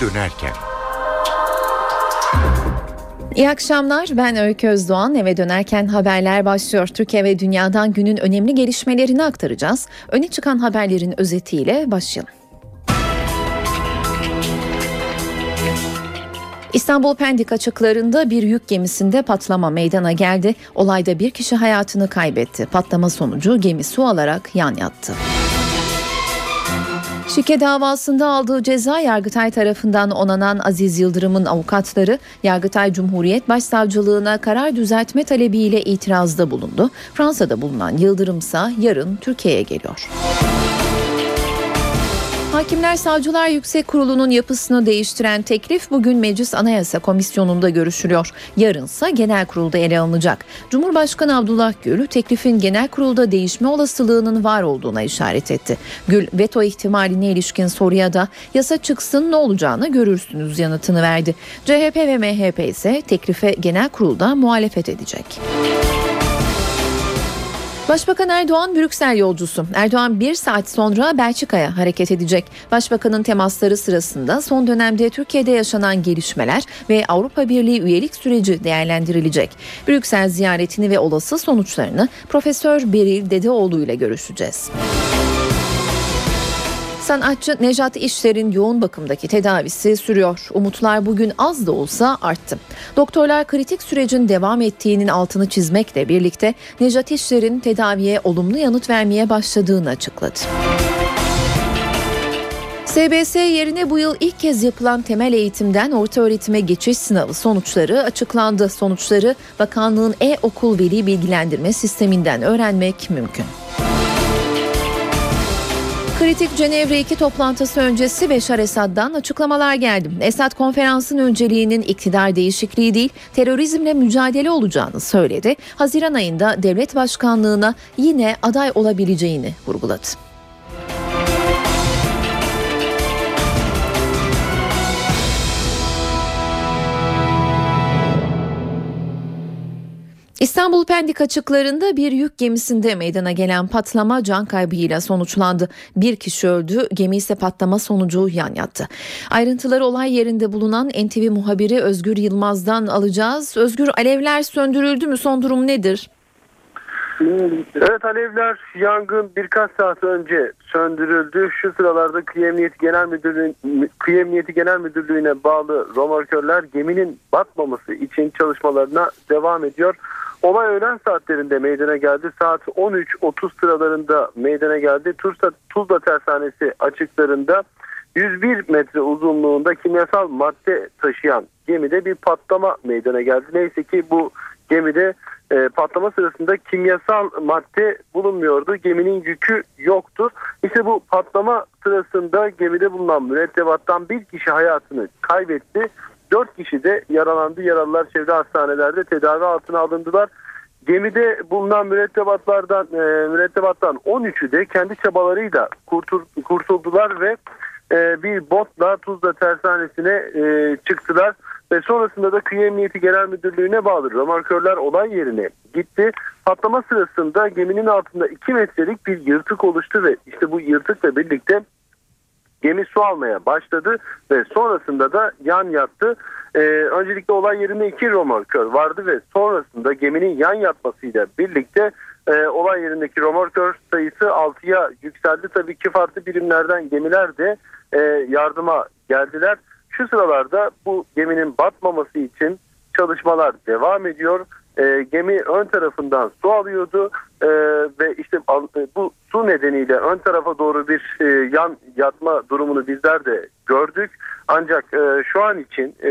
dönerken. İyi akşamlar. Ben Öykü Özdoğan. Eve dönerken haberler başlıyor. Türkiye ve dünyadan günün önemli gelişmelerini aktaracağız. Öne çıkan haberlerin özetiyle başlayalım. İstanbul Pendik açıklarında bir yük gemisinde patlama meydana geldi. Olayda bir kişi hayatını kaybetti. Patlama sonucu gemi su alarak yan yattı. Şike davasında aldığı ceza Yargıtay tarafından onanan Aziz Yıldırım'ın avukatları Yargıtay Cumhuriyet Başsavcılığına karar düzeltme talebiyle itirazda bulundu. Fransa'da bulunan Yıldırım ise yarın Türkiye'ye geliyor. Hakimler Savcılar Yüksek Kurulu'nun yapısını değiştiren teklif bugün Meclis Anayasa Komisyonu'nda görüşülüyor. Yarınsa genel kurulda ele alınacak. Cumhurbaşkanı Abdullah Gül teklifin genel kurulda değişme olasılığının var olduğuna işaret etti. Gül veto ihtimaline ilişkin soruya da yasa çıksın ne olacağını görürsünüz yanıtını verdi. CHP ve MHP ise teklife genel kurulda muhalefet edecek. Başbakan Erdoğan Brüksel yolcusu. Erdoğan bir saat sonra Belçika'ya hareket edecek. Başbakanın temasları sırasında son dönemde Türkiye'de yaşanan gelişmeler ve Avrupa Birliği üyelik süreci değerlendirilecek. Brüksel ziyaretini ve olası sonuçlarını Profesör Beril Dedeoğlu ile görüşeceğiz. Sanatçı Nejat İşler'in yoğun bakımdaki tedavisi sürüyor. Umutlar bugün az da olsa arttı. Doktorlar kritik sürecin devam ettiğinin altını çizmekle birlikte Nejat İşler'in tedaviye olumlu yanıt vermeye başladığını açıkladı. SBS yerine bu yıl ilk kez yapılan temel eğitimden orta öğretime geçiş sınavı sonuçları açıklandı. Sonuçları bakanlığın e-okul veli bilgilendirme sisteminden öğrenmek mümkün. Kritik Cenevre 2 toplantısı öncesi Beşar Esad'dan açıklamalar geldi. Esad konferansın önceliğinin iktidar değişikliği değil terörizmle mücadele olacağını söyledi. Haziran ayında devlet başkanlığına yine aday olabileceğini vurguladı. İstanbul Pendik açıklarında bir yük gemisinde meydana gelen patlama can kaybıyla sonuçlandı. Bir kişi öldü, gemi ise patlama sonucu yan yattı. Ayrıntıları olay yerinde bulunan NTV muhabiri Özgür Yılmaz'dan alacağız. Özgür alevler söndürüldü mü? Son durum nedir? Evet alevler yangın birkaç saat önce söndürüldü. Şu sıralarda Kıyı Genel Müdürlüğü Kıyı Genel Müdürlüğü'ne bağlı romorkörler geminin batmaması için çalışmalarına devam ediyor. Olay öğlen saatlerinde meydana geldi. Saat 13.30 sıralarında meydana geldi. Tuzla, Tuzla Tersanesi açıklarında 101 metre uzunluğunda kimyasal madde taşıyan gemide bir patlama meydana geldi. Neyse ki bu gemide e, patlama sırasında kimyasal madde bulunmuyordu. Geminin yükü yoktu. İşte bu patlama sırasında gemide bulunan mürettebattan bir kişi hayatını kaybetti. Dört kişi de yaralandı. Yaralılar çevre hastanelerde tedavi altına alındılar. Gemide bulunan mürettebatlardan e, mürettebattan 13'ü de kendi çabalarıyla kurtul, kurtuldular ve e, bir botla Tuzla Tersanesi'ne e, çıktılar ve sonrasında da Kıyı Emniyeti Genel Müdürlüğü'ne bağlı römarkörler olay yerine gitti. Patlama sırasında geminin altında 2 metrelik bir yırtık oluştu ve işte bu yırtıkla birlikte gemi su almaya başladı ve sonrasında da yan yattı. Ee, öncelikle olay yerinde iki romorkör vardı ve sonrasında geminin yan yatmasıyla birlikte e, olay yerindeki romorkör sayısı 6'ya yükseldi. Tabii ki farklı birimlerden gemiler de e, yardıma geldiler. Şu sıralarda bu geminin batmaması için çalışmalar devam ediyor. E, gemi ön tarafından su alıyordu e, ve işte e, bu su nedeniyle ön tarafa doğru bir e, yan yatma durumunu bizler de gördük. Ancak e, şu an için e,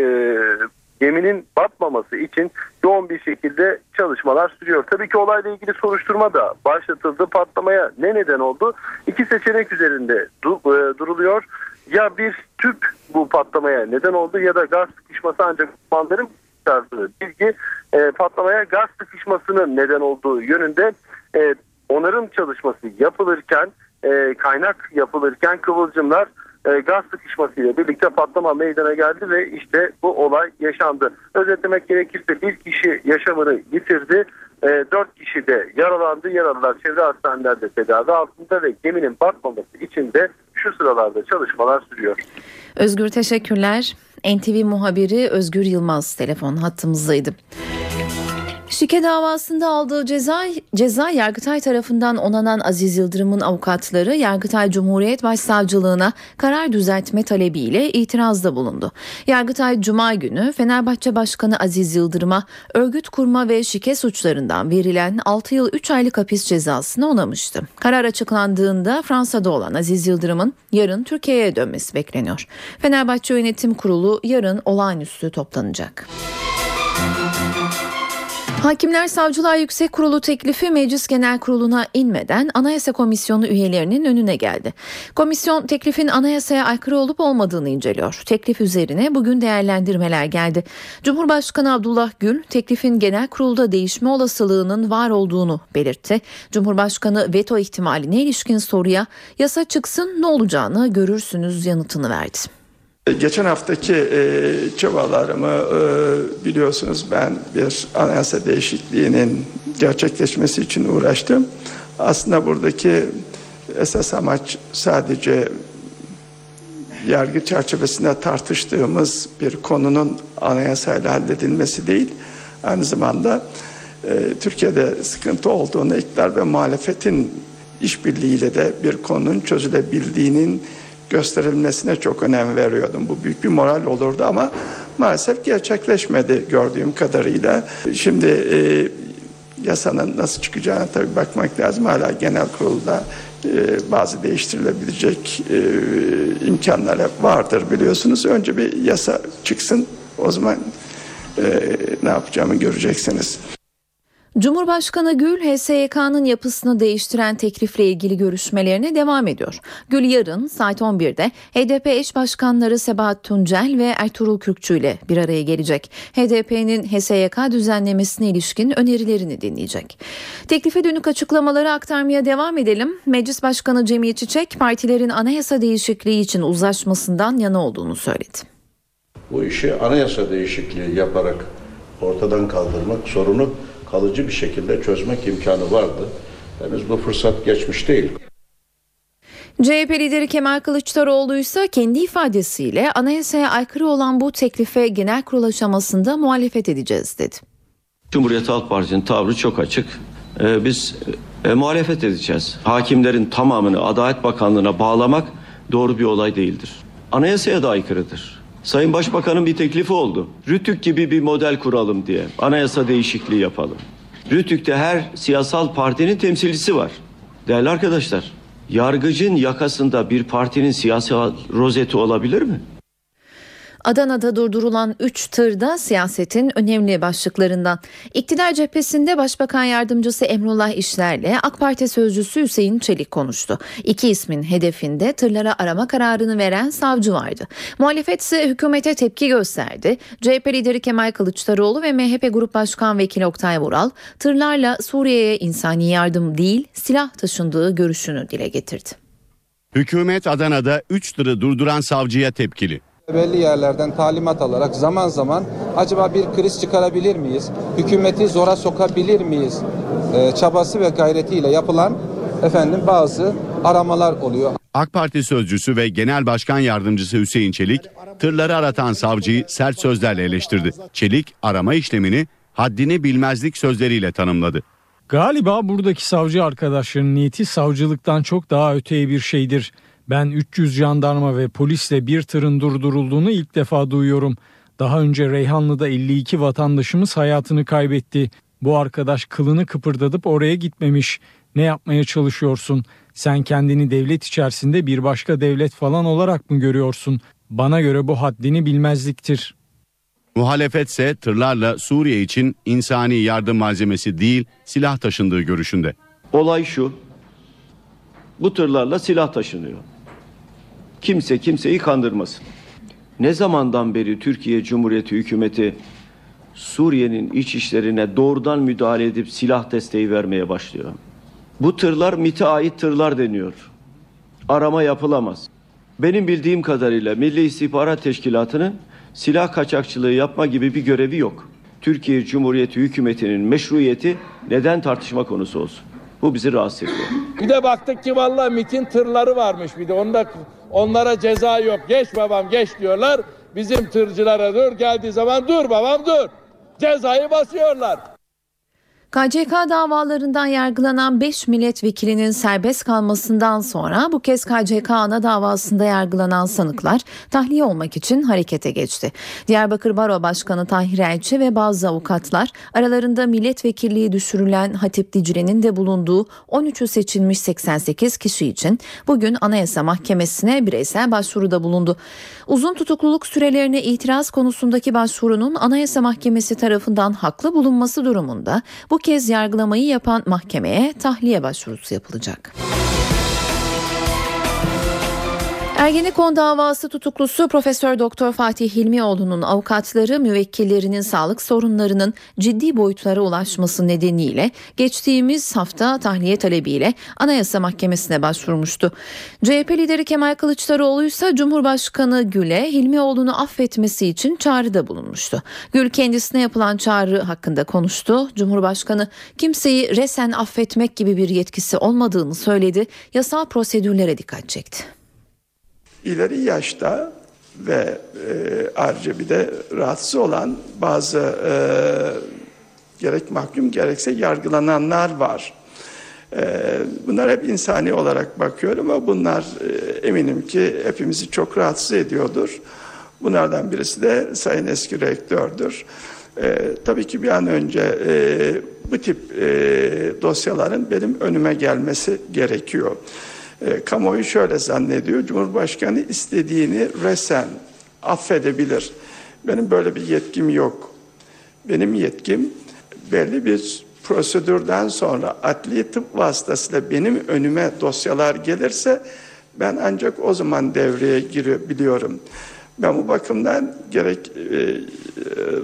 geminin batmaması için yoğun bir şekilde çalışmalar sürüyor. Tabii ki olayla ilgili soruşturma da başlatıldı. Patlamaya ne neden oldu? İki seçenek üzerinde du, e, duruluyor. Ya bir tüp bu patlamaya neden oldu ya da gaz sıkışması ancak uzmanların aktardığı bilgi e, patlamaya gaz sıkışmasının neden olduğu yönünde e, onarım çalışması yapılırken e, kaynak yapılırken kıvılcımlar e, gaz sıkışmasıyla birlikte patlama meydana geldi ve işte bu olay yaşandı. Özetlemek gerekirse bir kişi yaşamını yitirdi. E, dört kişi de yaralandı. Yaralılar çevre hastanelerde tedavi altında ve geminin batmaması için de şu sıralarda çalışmalar sürüyor. Özgür teşekkürler. NTV muhabiri Özgür Yılmaz telefon hattımızdaydı. Şike davasında aldığı ceza, ceza Yargıtay tarafından onanan Aziz Yıldırım'ın avukatları Yargıtay Cumhuriyet Başsavcılığına karar düzeltme talebiyle itirazda bulundu. Yargıtay Cuma günü Fenerbahçe Başkanı Aziz Yıldırım'a örgüt kurma ve şike suçlarından verilen 6 yıl 3 aylık hapis cezasını onamıştı. Karar açıklandığında Fransa'da olan Aziz Yıldırım'ın yarın Türkiye'ye dönmesi bekleniyor. Fenerbahçe Yönetim Kurulu yarın olağanüstü toplanacak. Hakimler Savcılar Yüksek Kurulu teklifi Meclis Genel Kurulu'na inmeden Anayasa Komisyonu üyelerinin önüne geldi. Komisyon teklifin anayasaya aykırı olup olmadığını inceliyor. Teklif üzerine bugün değerlendirmeler geldi. Cumhurbaşkanı Abdullah Gül teklifin genel kurulda değişme olasılığının var olduğunu belirtti. Cumhurbaşkanı veto ihtimaline ilişkin soruya yasa çıksın ne olacağını görürsünüz yanıtını verdi. Geçen haftaki e, çabalarımı e, biliyorsunuz ben bir anayasa değişikliğinin gerçekleşmesi için uğraştım. Aslında buradaki esas amaç sadece yargı çerçevesinde tartıştığımız bir konunun anayasayla halledilmesi değil. Aynı zamanda e, Türkiye'de sıkıntı olduğunu iktidar ve muhalefetin işbirliğiyle de bir konunun çözülebildiğinin gösterilmesine çok önem veriyordum. Bu büyük bir moral olurdu ama maalesef gerçekleşmedi gördüğüm kadarıyla. Şimdi e, yasanın nasıl çıkacağına tabii bakmak lazım. Hala genel kurulda e, bazı değiştirilebilecek e, imkanlar hep vardır biliyorsunuz. Önce bir yasa çıksın o zaman e, ne yapacağımı göreceksiniz. Cumhurbaşkanı Gül, HSYK'nın yapısını değiştiren teklifle ilgili görüşmelerine devam ediyor. Gül yarın saat 11'de HDP eş başkanları Sebahat Tuncel ve Ertuğrul Kürkçü ile bir araya gelecek. HDP'nin HSYK düzenlemesine ilişkin önerilerini dinleyecek. Teklife dönük açıklamaları aktarmaya devam edelim. Meclis Başkanı Cemil Çiçek, partilerin anayasa değişikliği için uzlaşmasından yana olduğunu söyledi. Bu işi anayasa değişikliği yaparak ortadan kaldırmak sorunu kalıcı bir şekilde çözmek imkanı vardı. Henüz bu fırsat geçmiş değil. CHP lideri Kemal Kılıçdaroğlu ise kendi ifadesiyle anayasaya aykırı olan bu teklife genel kurul aşamasında muhalefet edeceğiz dedi. Cumhuriyet Halk Partisi'nin tavrı çok açık. Ee, biz e, muhalefet edeceğiz. Hakimlerin tamamını Adalet Bakanlığı'na bağlamak doğru bir olay değildir. Anayasaya da aykırıdır. Sayın Başbakan'ın bir teklifi oldu. Rütük gibi bir model kuralım diye. Anayasa değişikliği yapalım. Rütük'te her siyasal partinin temsilcisi var. Değerli arkadaşlar, yargıcın yakasında bir partinin siyasal rozeti olabilir mi? Adana'da durdurulan 3 tırda siyasetin önemli başlıklarından. İktidar cephesinde Başbakan Yardımcısı Emrullah İşler'le AK Parti Sözcüsü Hüseyin Çelik konuştu. İki ismin hedefinde tırlara arama kararını veren savcı vardı. Muhalefet ise hükümete tepki gösterdi. CHP lideri Kemal Kılıçdaroğlu ve MHP Grup Başkan Vekili Oktay Vural tırlarla Suriye'ye insani yardım değil silah taşındığı görüşünü dile getirdi. Hükümet Adana'da 3 tırı durduran savcıya tepkili. Belli yerlerden talimat alarak zaman zaman acaba bir kriz çıkarabilir miyiz? Hükümeti zora sokabilir miyiz? E, çabası ve gayretiyle yapılan efendim bazı aramalar oluyor. AK Parti sözcüsü ve Genel Başkan Yardımcısı Hüseyin Çelik tırları aratan savcıyı sert sözlerle eleştirdi. Çelik arama işlemini haddini bilmezlik sözleriyle tanımladı. Galiba buradaki savcı arkadaşların niyeti savcılıktan çok daha öteye bir şeydir. Ben 300 jandarma ve polisle bir tırın durdurulduğunu ilk defa duyuyorum. Daha önce Reyhanlı'da 52 vatandaşımız hayatını kaybetti. Bu arkadaş kılını kıpırdatıp oraya gitmemiş. Ne yapmaya çalışıyorsun? Sen kendini devlet içerisinde bir başka devlet falan olarak mı görüyorsun? Bana göre bu haddini bilmezliktir. Muhalefet ise tırlarla Suriye için insani yardım malzemesi değil silah taşındığı görüşünde. Olay şu. Bu tırlarla silah taşınıyor. Kimse kimseyi kandırmasın. Ne zamandan beri Türkiye Cumhuriyeti hükümeti Suriye'nin iç işlerine doğrudan müdahale edip silah desteği vermeye başlıyor. Bu tırlar MİT'e ait tırlar deniyor. Arama yapılamaz. Benim bildiğim kadarıyla Milli İstihbarat Teşkilatı'nın silah kaçakçılığı yapma gibi bir görevi yok. Türkiye Cumhuriyeti hükümetinin meşruiyeti neden tartışma konusu olsun? Bu bizi rahatsız ediyor. Bir de baktık ki vallahi MIT'in tırları varmış bir de onda onlara ceza yok. Geç babam geç diyorlar. Bizim tırcılara dur geldiği zaman dur babam dur. Cezayı basıyorlar. KCK davalarından yargılanan 5 milletvekilinin serbest kalmasından sonra bu kez KCK ana davasında yargılanan sanıklar tahliye olmak için harekete geçti. Diyarbakır Baro Başkanı Tahir Elçi ve bazı avukatlar aralarında milletvekilliği düşürülen Hatip Dicle'nin de bulunduğu 13'ü seçilmiş 88 kişi için bugün Anayasa Mahkemesi'ne bireysel başvuruda bulundu. Uzun tutukluluk sürelerine itiraz konusundaki başvurunun Anayasa Mahkemesi tarafından haklı bulunması durumunda bu kez yargılamayı yapan mahkemeye tahliye başvurusu yapılacak. Ergenekon davası tutuklusu Profesör Doktor Fatih Hilmioğlu'nun avukatları müvekkillerinin sağlık sorunlarının ciddi boyutlara ulaşması nedeniyle geçtiğimiz hafta tahliye talebiyle Anayasa Mahkemesi'ne başvurmuştu. CHP lideri Kemal Kılıçdaroğlu ise Cumhurbaşkanı Gül'e Hilmioğlu'nu affetmesi için çağrıda bulunmuştu. Gül kendisine yapılan çağrı hakkında konuştu. Cumhurbaşkanı kimseyi resen affetmek gibi bir yetkisi olmadığını söyledi. Yasal prosedürlere dikkat çekti. İleri yaşta ve e, ayrıca bir de rahatsız olan bazı e, gerek mahkum gerekse yargılananlar var. E, bunlar hep insani olarak bakıyorum ama bunlar e, eminim ki hepimizi çok rahatsız ediyordur. Bunlardan birisi de Sayın Eski Rektördür. E, tabii ki bir an önce e, bu tip e, dosyaların benim önüme gelmesi gerekiyor. E, kamuoyu şöyle zannediyor. Cumhurbaşkanı istediğini resen affedebilir. Benim böyle bir yetkim yok. Benim yetkim belli bir prosedürden sonra adli tıp vasıtasıyla benim önüme dosyalar gelirse ben ancak o zaman devreye girebiliyorum. Ben bu bakımdan gerek e,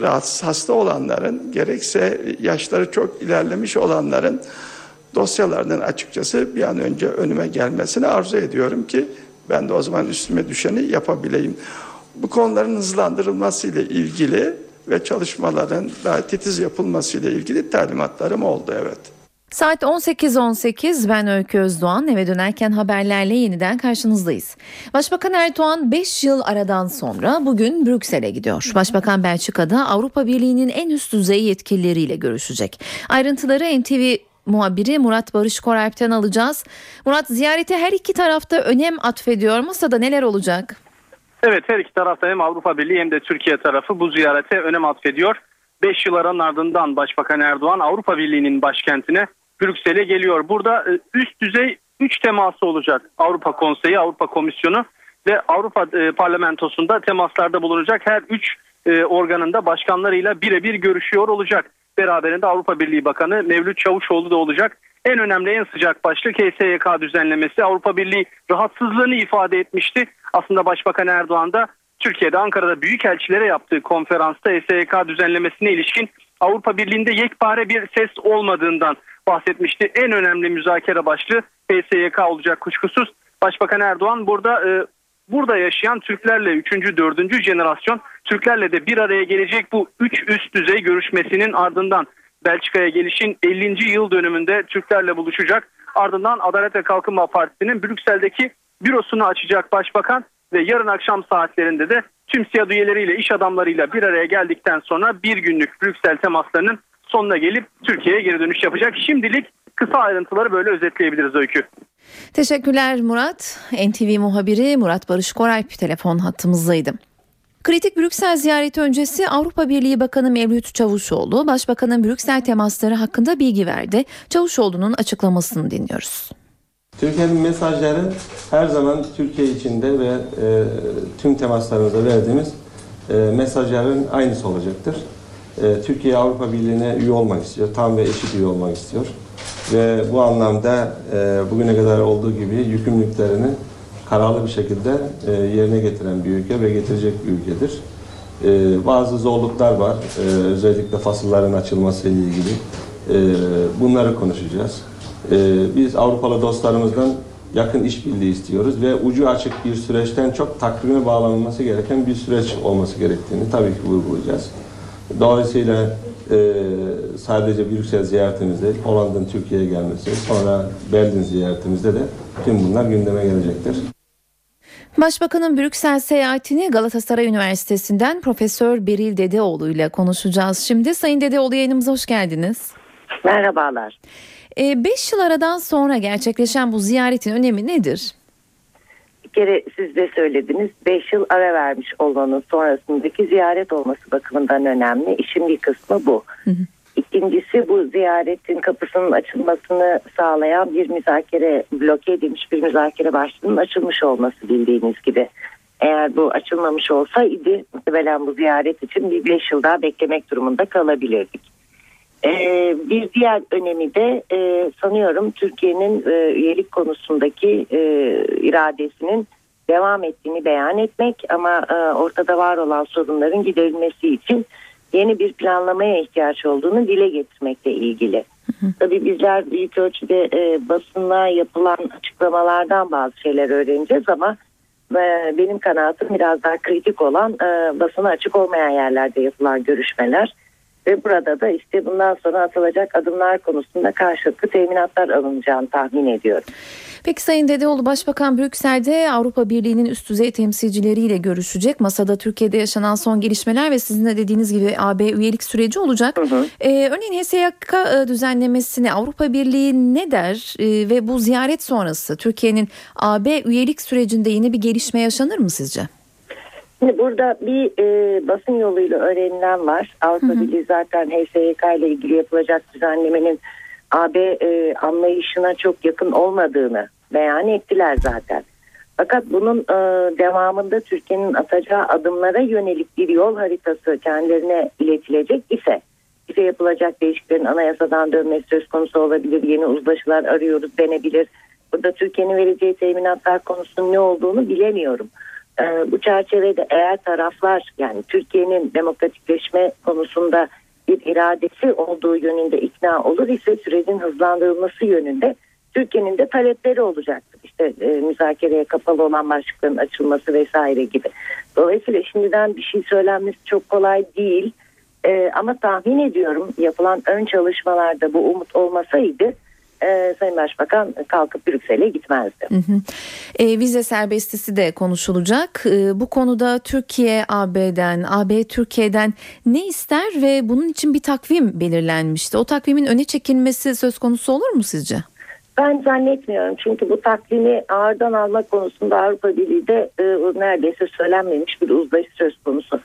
rahatsız hasta olanların gerekse yaşları çok ilerlemiş olanların dosyalarının açıkçası bir an önce önüme gelmesini arzu ediyorum ki ben de o zaman üstüme düşeni yapabileyim. Bu konuların hızlandırılması ile ilgili ve çalışmaların daha titiz yapılması ile ilgili talimatlarım oldu evet. Saat 18.18 ben Öykü Özdoğan eve dönerken haberlerle yeniden karşınızdayız. Başbakan Erdoğan 5 yıl aradan sonra bugün Brüksel'e gidiyor. Başbakan Belçika'da Avrupa Birliği'nin en üst düzey yetkilileriyle görüşecek. Ayrıntıları NTV muhabiri Murat Barış Koralp'ten alacağız. Murat ziyarete her iki tarafta önem atfediyor. Masada neler olacak? Evet her iki tarafta hem Avrupa Birliği hem de Türkiye tarafı bu ziyarete önem atfediyor. 5 yıl aranın ardından Başbakan Erdoğan Avrupa Birliği'nin başkentine Brüksel'e geliyor. Burada e, üst düzey 3 teması olacak. Avrupa Konseyi, Avrupa Komisyonu ve Avrupa e, Parlamentosu'nda temaslarda bulunacak. Her 3 organında başkanlarıyla birebir görüşüyor olacak. Beraberinde Avrupa Birliği Bakanı Mevlüt Çavuşoğlu da olacak. En önemli en sıcak başlık HSYK düzenlemesi. Avrupa Birliği rahatsızlığını ifade etmişti. Aslında Başbakan Erdoğan da Türkiye'de Ankara'da büyükelçilere yaptığı konferansta HSYK düzenlemesine ilişkin Avrupa Birliği'nde yekpare bir ses olmadığından bahsetmişti. En önemli müzakere başlığı HSYK olacak kuşkusuz. Başbakan Erdoğan burada e, burada yaşayan Türklerle 3. 4. jenerasyon Türklerle de bir araya gelecek bu 3 üst düzey görüşmesinin ardından Belçika'ya gelişin 50. yıl dönümünde Türklerle buluşacak. Ardından Adalet ve Kalkınma Partisi'nin Brüksel'deki bürosunu açacak başbakan ve yarın akşam saatlerinde de tüm siyah üyeleriyle iş adamlarıyla bir araya geldikten sonra bir günlük Brüksel temaslarının sonuna gelip Türkiye'ye geri dönüş yapacak. Şimdilik kısa ayrıntıları böyle özetleyebiliriz Öykü. Teşekkürler Murat. NTV muhabiri Murat Barış Koralp telefon hattımızdaydı. Kritik Brüksel ziyareti öncesi Avrupa Birliği Bakanı Mevlüt Çavuşoğlu, Başbakanın Brüksel temasları hakkında bilgi verdi. Çavuşoğlu'nun açıklamasını dinliyoruz. Türkiye'nin mesajları her zaman Türkiye içinde ve e, tüm temaslarımızda verdiğimiz e, mesajların aynısı olacaktır. E, Türkiye Avrupa Birliği'ne üye olmak istiyor, tam ve eşit üye olmak istiyor. Ve bu anlamda e, bugüne kadar olduğu gibi yükümlülüklerini kararlı bir şekilde e, yerine getiren bir ülke ve getirecek bir ülkedir. E, bazı zorluklar var, e, özellikle fasılların açılması ile ilgili. E, bunları konuşacağız. E, biz Avrupalı dostlarımızdan yakın işbirliği istiyoruz ve ucu açık bir süreçten çok takvime bağlanılması gereken bir süreç olması gerektiğini tabii ki vurgulayacağız. Dolayısıyla e, sadece Brüksel ziyaretimizde Hollanda'nın Türkiye'ye gelmesi, sonra Berlin ziyaretimizde de tüm bunlar gündeme gelecektir. Başbakanın Brüksel seyahatini Galatasaray Üniversitesi'nden Profesör Beril Dedeoğlu ile konuşacağız. Şimdi Sayın Dedeoğlu yayınımıza hoş geldiniz. Merhabalar. 5 yıl aradan sonra gerçekleşen bu ziyaretin önemi nedir? Bir kere siz de söylediniz 5 yıl ara vermiş olmanın sonrasındaki ziyaret olması bakımından önemli. İşin bir kısmı bu. İkincisi bu ziyaretin kapısının açılmasını sağlayan bir müzakere bloke edilmiş bir müzakere başlığının açılmış olması bildiğiniz gibi. Eğer bu açılmamış olsaydı muhtemelen bu ziyaret için bir 5 yıl daha beklemek durumunda kalabilirdik. Ee, bir diğer önemi de e, sanıyorum Türkiye'nin e, üyelik konusundaki e, iradesinin devam ettiğini beyan etmek ama e, ortada var olan sorunların giderilmesi için yeni bir planlamaya ihtiyaç olduğunu dile getirmekle ilgili. Tabii bizler büyük ölçüde e, basına yapılan açıklamalardan bazı şeyler öğreneceğiz ama e, benim kanaatim biraz daha kritik olan e, basına açık olmayan yerlerde yapılan görüşmeler. Ve burada da işte bundan sonra atılacak adımlar konusunda karşılıklı teminatlar alınacağını tahmin ediyorum. Peki Sayın Dedeoğlu Başbakan Brüksel'de Avrupa Birliği'nin üst düzey temsilcileriyle görüşecek. Masada Türkiye'de yaşanan son gelişmeler ve sizin de dediğiniz gibi AB üyelik süreci olacak. Hı hı. Ee, örneğin HSYK e, düzenlemesini Avrupa Birliği ne der Ee, ve bu ziyaret sonrası Türkiye'nin AB üyelik sürecinde yeni bir gelişme yaşanır mı sizce? Şimdi burada bir e, basın yoluyla öğrenilen var. Avrupa Birliği zaten HSYK ile ilgili yapılacak düzenlemenin AB e, anlayışına çok yakın olmadığını beyan ettiler zaten. Fakat bunun e, devamında Türkiye'nin atacağı adımlara yönelik bir yol haritası kendilerine iletilecek ise ise yapılacak değişikliklerin anayasadan dönmesi söz konusu olabilir. Yeni uzlaşılar arıyoruz denebilir. Burada Türkiye'nin vereceği teminatlar konusunun ne olduğunu bilemiyorum. Ee, bu çerçevede eğer taraflar yani Türkiye'nin demokratikleşme konusunda bir iradesi olduğu yönünde ikna olur ise sürecin hızlandırılması yönünde Türkiye'nin de talepleri olacaktır. İşte e, müzakereye kapalı olan başlıkların açılması vesaire gibi. Dolayısıyla şimdiden bir şey söylenmesi çok kolay değil. E, ama tahmin ediyorum yapılan ön çalışmalarda bu umut olmasaydı e, Sayın Başbakan kalkıp Brüksel'e gitmezdi. Hı hı. E, vize serbestisi de konuşulacak. E, bu konuda Türkiye AB'den, AB Türkiye'den ne ister ve bunun için bir takvim belirlenmişti. O takvimin öne çekilmesi söz konusu olur mu sizce? Ben zannetmiyorum çünkü bu takvimi ağırdan alma konusunda Avrupa Birliği'de e, neredeyse söylenmemiş bir uzlaşı söz konusu.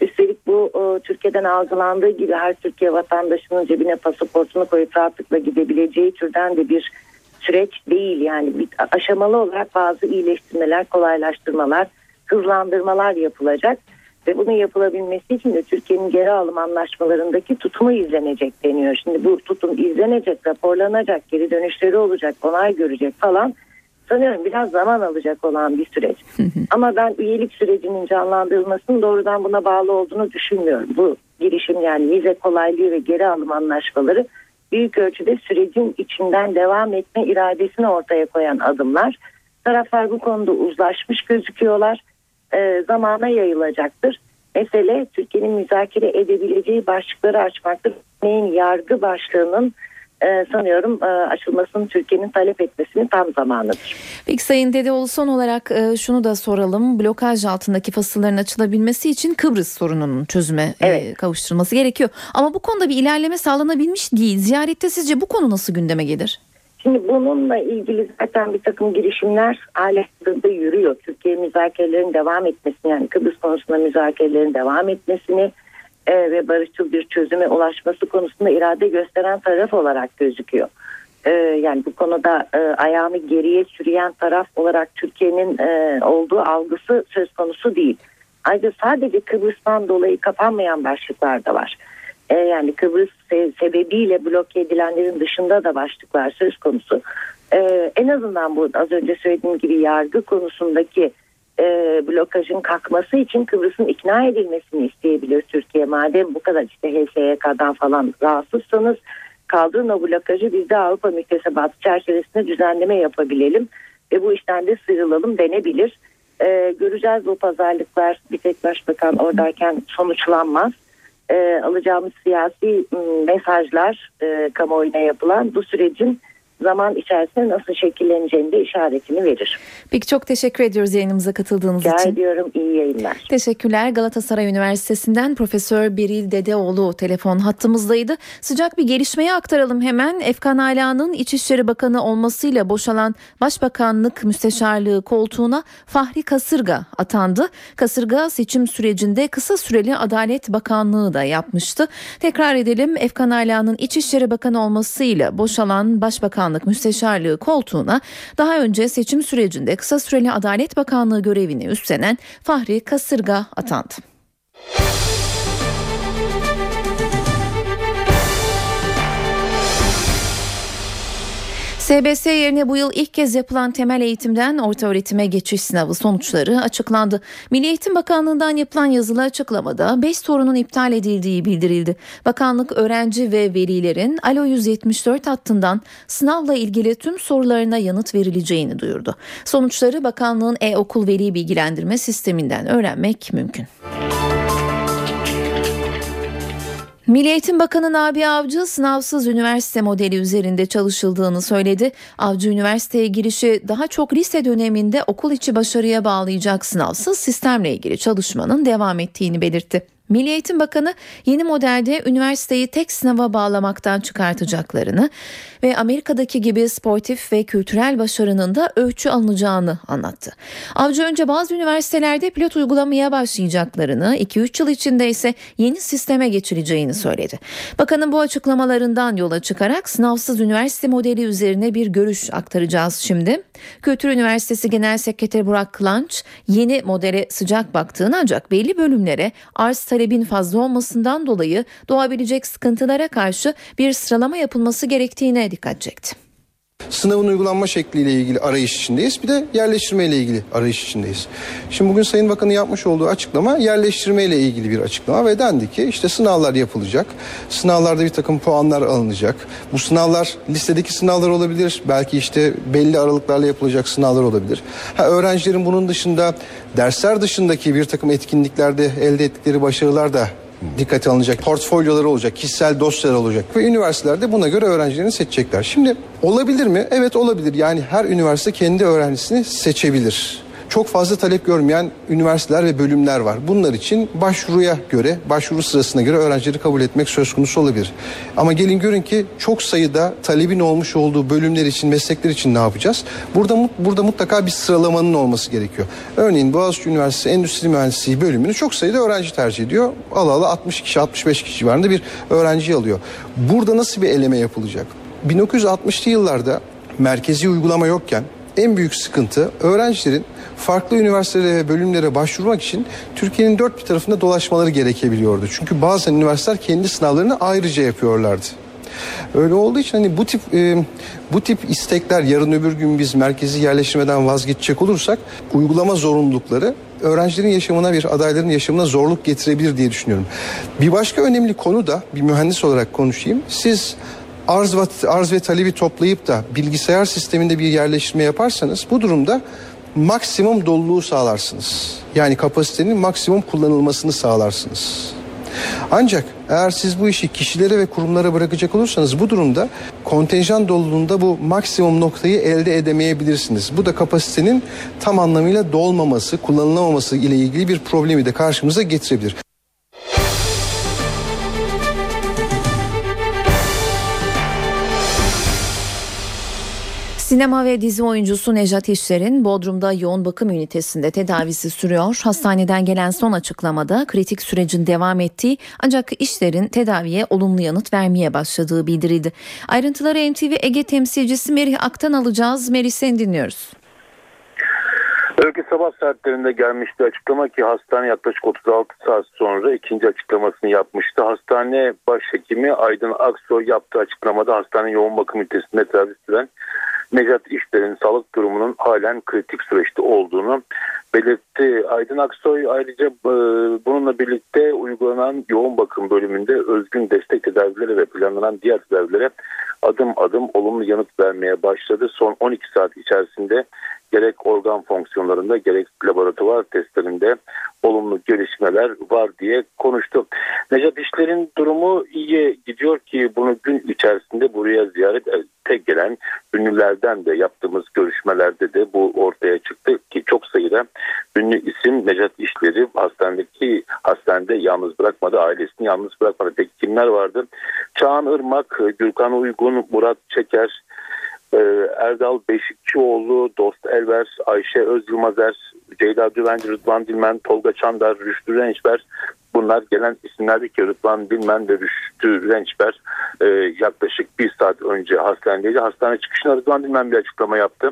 Üstelik bu e, Türkiye'den algılandığı gibi her Türkiye vatandaşının cebine pasaportunu koyup rahatlıkla gidebileceği türden de bir süreç değil. Yani bir aşamalı olarak bazı iyileştirmeler, kolaylaştırmalar, hızlandırmalar yapılacak. Ve bunun yapılabilmesi için de Türkiye'nin geri alım anlaşmalarındaki tutumu izlenecek deniyor. Şimdi bu tutum izlenecek, raporlanacak, geri dönüşleri olacak, onay görecek falan. Sanıyorum biraz zaman alacak olan bir süreç. Ama ben üyelik sürecinin canlandırılmasının doğrudan buna bağlı olduğunu düşünmüyorum. Bu girişim yani vize kolaylığı ve geri alım anlaşmaları büyük ölçüde sürecin içinden devam etme iradesini ortaya koyan adımlar. Taraflar bu konuda uzlaşmış gözüküyorlar e, zamana yayılacaktır. Mesele Türkiye'nin müzakere edebileceği başlıkları açmaktır. Örneğin yargı başlığının e, sanıyorum e, açılmasını Türkiye'nin talep etmesinin tam zamanıdır. Peki Sayın Dedeoğlu son olarak e, şunu da soralım. Blokaj altındaki fasılların açılabilmesi için Kıbrıs sorununun çözüme Evet. kavuşturulması gerekiyor. Ama bu konuda bir ilerleme sağlanabilmiş değil. Ziyarette sizce bu konu nasıl gündeme gelir? Şimdi bununla ilgili zaten bir takım girişimler halihazırda yürüyor. Türkiye müzakerelerin devam etmesini yani Kıbrıs konusunda müzakerelerin devam etmesini e, ve barışçıl bir çözüme ulaşması konusunda irade gösteren taraf olarak gözüküyor. E, yani bu konuda e, ayağını geriye sürüyen taraf olarak Türkiye'nin e, olduğu algısı söz konusu değil. Ayrıca sadece Kıbrıs'tan dolayı kapanmayan başlıklar da var. E, yani Kıbrıs se- sebebiyle bloke edilenlerin dışında da başlıklar söz konusu. E, en azından bu az önce söylediğim gibi yargı konusundaki e, blokajın kalkması için Kıbrıs'ın ikna edilmesini isteyebilir Türkiye. Madem bu kadar işte HSYK'dan falan rahatsızsanız kaldırın o blokajı biz de Avrupa müktesebatı çerçevesinde düzenleme yapabilelim ve bu işten de sıyrılalım denebilir. E, göreceğiz bu pazarlıklar bir tek başbakan oradayken sonuçlanmaz. E, alacağımız siyasi m, mesajlar e, kamuoyuna yapılan bu sürecin zaman içerisinde nasıl şekilleneceğini de işaretini verir. Peki çok teşekkür ediyoruz yayınımıza katıldığınız Rica için. ediyorum iyi yayınlar. Teşekkürler. Galatasaray Üniversitesi'nden Profesör Beril Dedeoğlu telefon hattımızdaydı. Sıcak bir gelişmeyi aktaralım hemen. Efkan Ala'nın İçişleri Bakanı olmasıyla boşalan Başbakanlık Müsteşarlığı koltuğuna Fahri Kasırga atandı. Kasırga seçim sürecinde kısa süreli Adalet Bakanlığı da yapmıştı. Tekrar edelim Efkan Ala'nın İçişleri Bakanı olmasıyla boşalan Başbakanlık Müsteşarlığı koltuğuna daha önce seçim sürecinde kısa süreli Adalet Bakanlığı görevini üstlenen Fahri Kasırga atandı. SBS yerine bu yıl ilk kez yapılan temel eğitimden orta öğretime geçiş sınavı sonuçları açıklandı. Milli Eğitim Bakanlığı'ndan yapılan yazılı açıklamada 5 sorunun iptal edildiği bildirildi. Bakanlık öğrenci ve velilerin Alo 174 hattından sınavla ilgili tüm sorularına yanıt verileceğini duyurdu. Sonuçları bakanlığın e-okul veli bilgilendirme sisteminden öğrenmek mümkün. Milli Eğitim Bakanı Nabi Avcı sınavsız üniversite modeli üzerinde çalışıldığını söyledi. Avcı üniversiteye girişi daha çok lise döneminde okul içi başarıya bağlayacak sınavsız sistemle ilgili çalışmanın devam ettiğini belirtti. Milli Eğitim Bakanı yeni modelde üniversiteyi tek sınava bağlamaktan çıkartacaklarını ve Amerika'daki gibi sportif ve kültürel başarının da ölçü alınacağını anlattı. Avcı önce bazı üniversitelerde pilot uygulamaya başlayacaklarını, 2-3 yıl içinde ise yeni sisteme geçileceğini söyledi. Bakanın bu açıklamalarından yola çıkarak sınavsız üniversite modeli üzerine bir görüş aktaracağız şimdi. Kültür Üniversitesi Genel Sekreteri Burak Kılanç yeni modele sıcak baktığını ancak belli bölümlere arz talebin fazla olmasından dolayı doğabilecek sıkıntılara karşı bir sıralama yapılması gerektiğine dikkat çekti. Sınavın uygulanma şekliyle ilgili arayış içindeyiz. Bir de yerleştirme ile ilgili arayış içindeyiz. Şimdi bugün Sayın Bakan'ın yapmış olduğu açıklama yerleştirme ile ilgili bir açıklama ve dendi ki işte sınavlar yapılacak. Sınavlarda bir takım puanlar alınacak. Bu sınavlar listedeki sınavlar olabilir. Belki işte belli aralıklarla yapılacak sınavlar olabilir. Ha, öğrencilerin bunun dışında dersler dışındaki bir takım etkinliklerde elde ettikleri başarılar da dikkate alınacak. Portfolyoları olacak, kişisel dosyalar olacak ve üniversitelerde buna göre öğrencilerini seçecekler. Şimdi olabilir mi? Evet olabilir. Yani her üniversite kendi öğrencisini seçebilir. Çok fazla talep görmeyen üniversiteler ve bölümler var. Bunlar için başvuruya göre, başvuru sırasına göre öğrencileri kabul etmek söz konusu olabilir. Ama gelin görün ki çok sayıda talebin olmuş olduğu bölümler için, meslekler için ne yapacağız? Burada burada mutlaka bir sıralamanın olması gerekiyor. Örneğin Boğaziçi Üniversitesi Endüstri Mühendisliği bölümünü çok sayıda öğrenci tercih ediyor. Ala ala 60 kişi, 65 kişi civarında bir öğrenci alıyor. Burada nasıl bir eleme yapılacak? 1960'lı yıllarda merkezi uygulama yokken en büyük sıkıntı öğrencilerin farklı üniversitelere ve bölümlere başvurmak için Türkiye'nin dört bir tarafında dolaşmaları gerekebiliyordu. Çünkü bazen üniversiteler kendi sınavlarını ayrıca yapıyorlardı. Öyle olduğu için hani bu tip e, bu tip istekler yarın öbür gün biz merkezi yerleştirmeden vazgeçecek olursak uygulama zorunlulukları öğrencilerin yaşamına bir adayların yaşamına zorluk getirebilir diye düşünüyorum. Bir başka önemli konu da bir mühendis olarak konuşayım. Siz arz ve, arz ve talebi toplayıp da bilgisayar sisteminde bir yerleştirme yaparsanız bu durumda maksimum doluluğu sağlarsınız. Yani kapasitenin maksimum kullanılmasını sağlarsınız. Ancak eğer siz bu işi kişilere ve kurumlara bırakacak olursanız bu durumda kontenjan doluluğunda bu maksimum noktayı elde edemeyebilirsiniz. Bu da kapasitenin tam anlamıyla dolmaması, kullanılamaması ile ilgili bir problemi de karşımıza getirebilir. Sinema ve dizi oyuncusu Nejat İşler'in Bodrum'da yoğun bakım ünitesinde tedavisi sürüyor. Hastaneden gelen son açıklamada kritik sürecin devam ettiği ancak İşler'in tedaviye olumlu yanıt vermeye başladığı bildirildi. Ayrıntıları NTV Ege temsilcisi Merih Ak'tan alacağız. Merih seni dinliyoruz. Öykü sabah saatlerinde gelmişti açıklama ki hastane yaklaşık 36 saat sonra ikinci açıklamasını yapmıştı. Hastane başhekimi Aydın Aksoy yaptığı açıklamada hastane yoğun bakım ünitesinde tedavi süren Necat İşler'in sağlık durumunun halen kritik süreçte olduğunu belirtti. Aydın Aksoy ayrıca e, bununla birlikte uygulanan yoğun bakım bölümünde özgün destek tedavileri ve planlanan diğer tedavilere adım adım olumlu yanıt vermeye başladı. Son 12 saat içerisinde gerek organ fonksiyonlarında gerek laboratuvar testlerinde olumlu gelişmeler var diye konuştu. Necat İşler'in durumu iyiye gidiyor ki bunu gün içerisinde buraya ziyaret tek gelen ünlülerden de yaptığımız görüşmelerde de bu ortaya çıktı ki çok sayıda ünlü isim Necat İşler'i hastanedeki hastanede yalnız bırakmadı, ailesini yalnız bırakmadı. Peki kimler vardı? Çağan Irmak, Gürkan Uygun, Murat Çeker, e, Erdal Beşikçioğlu, Dost Elver, Ayşe Öz Yılmazer, Ceyda Düvenci, Rıdvan Dilmen, Tolga Çandar, Rüştü Rençber bunlar gelen isimlerdi ki Rıdvan Dilmen ve Rüştü Rençber e, yaklaşık bir saat önce hastanedeydi. Hastane çıkışında Rıdvan Dilmen bir açıklama yaptı.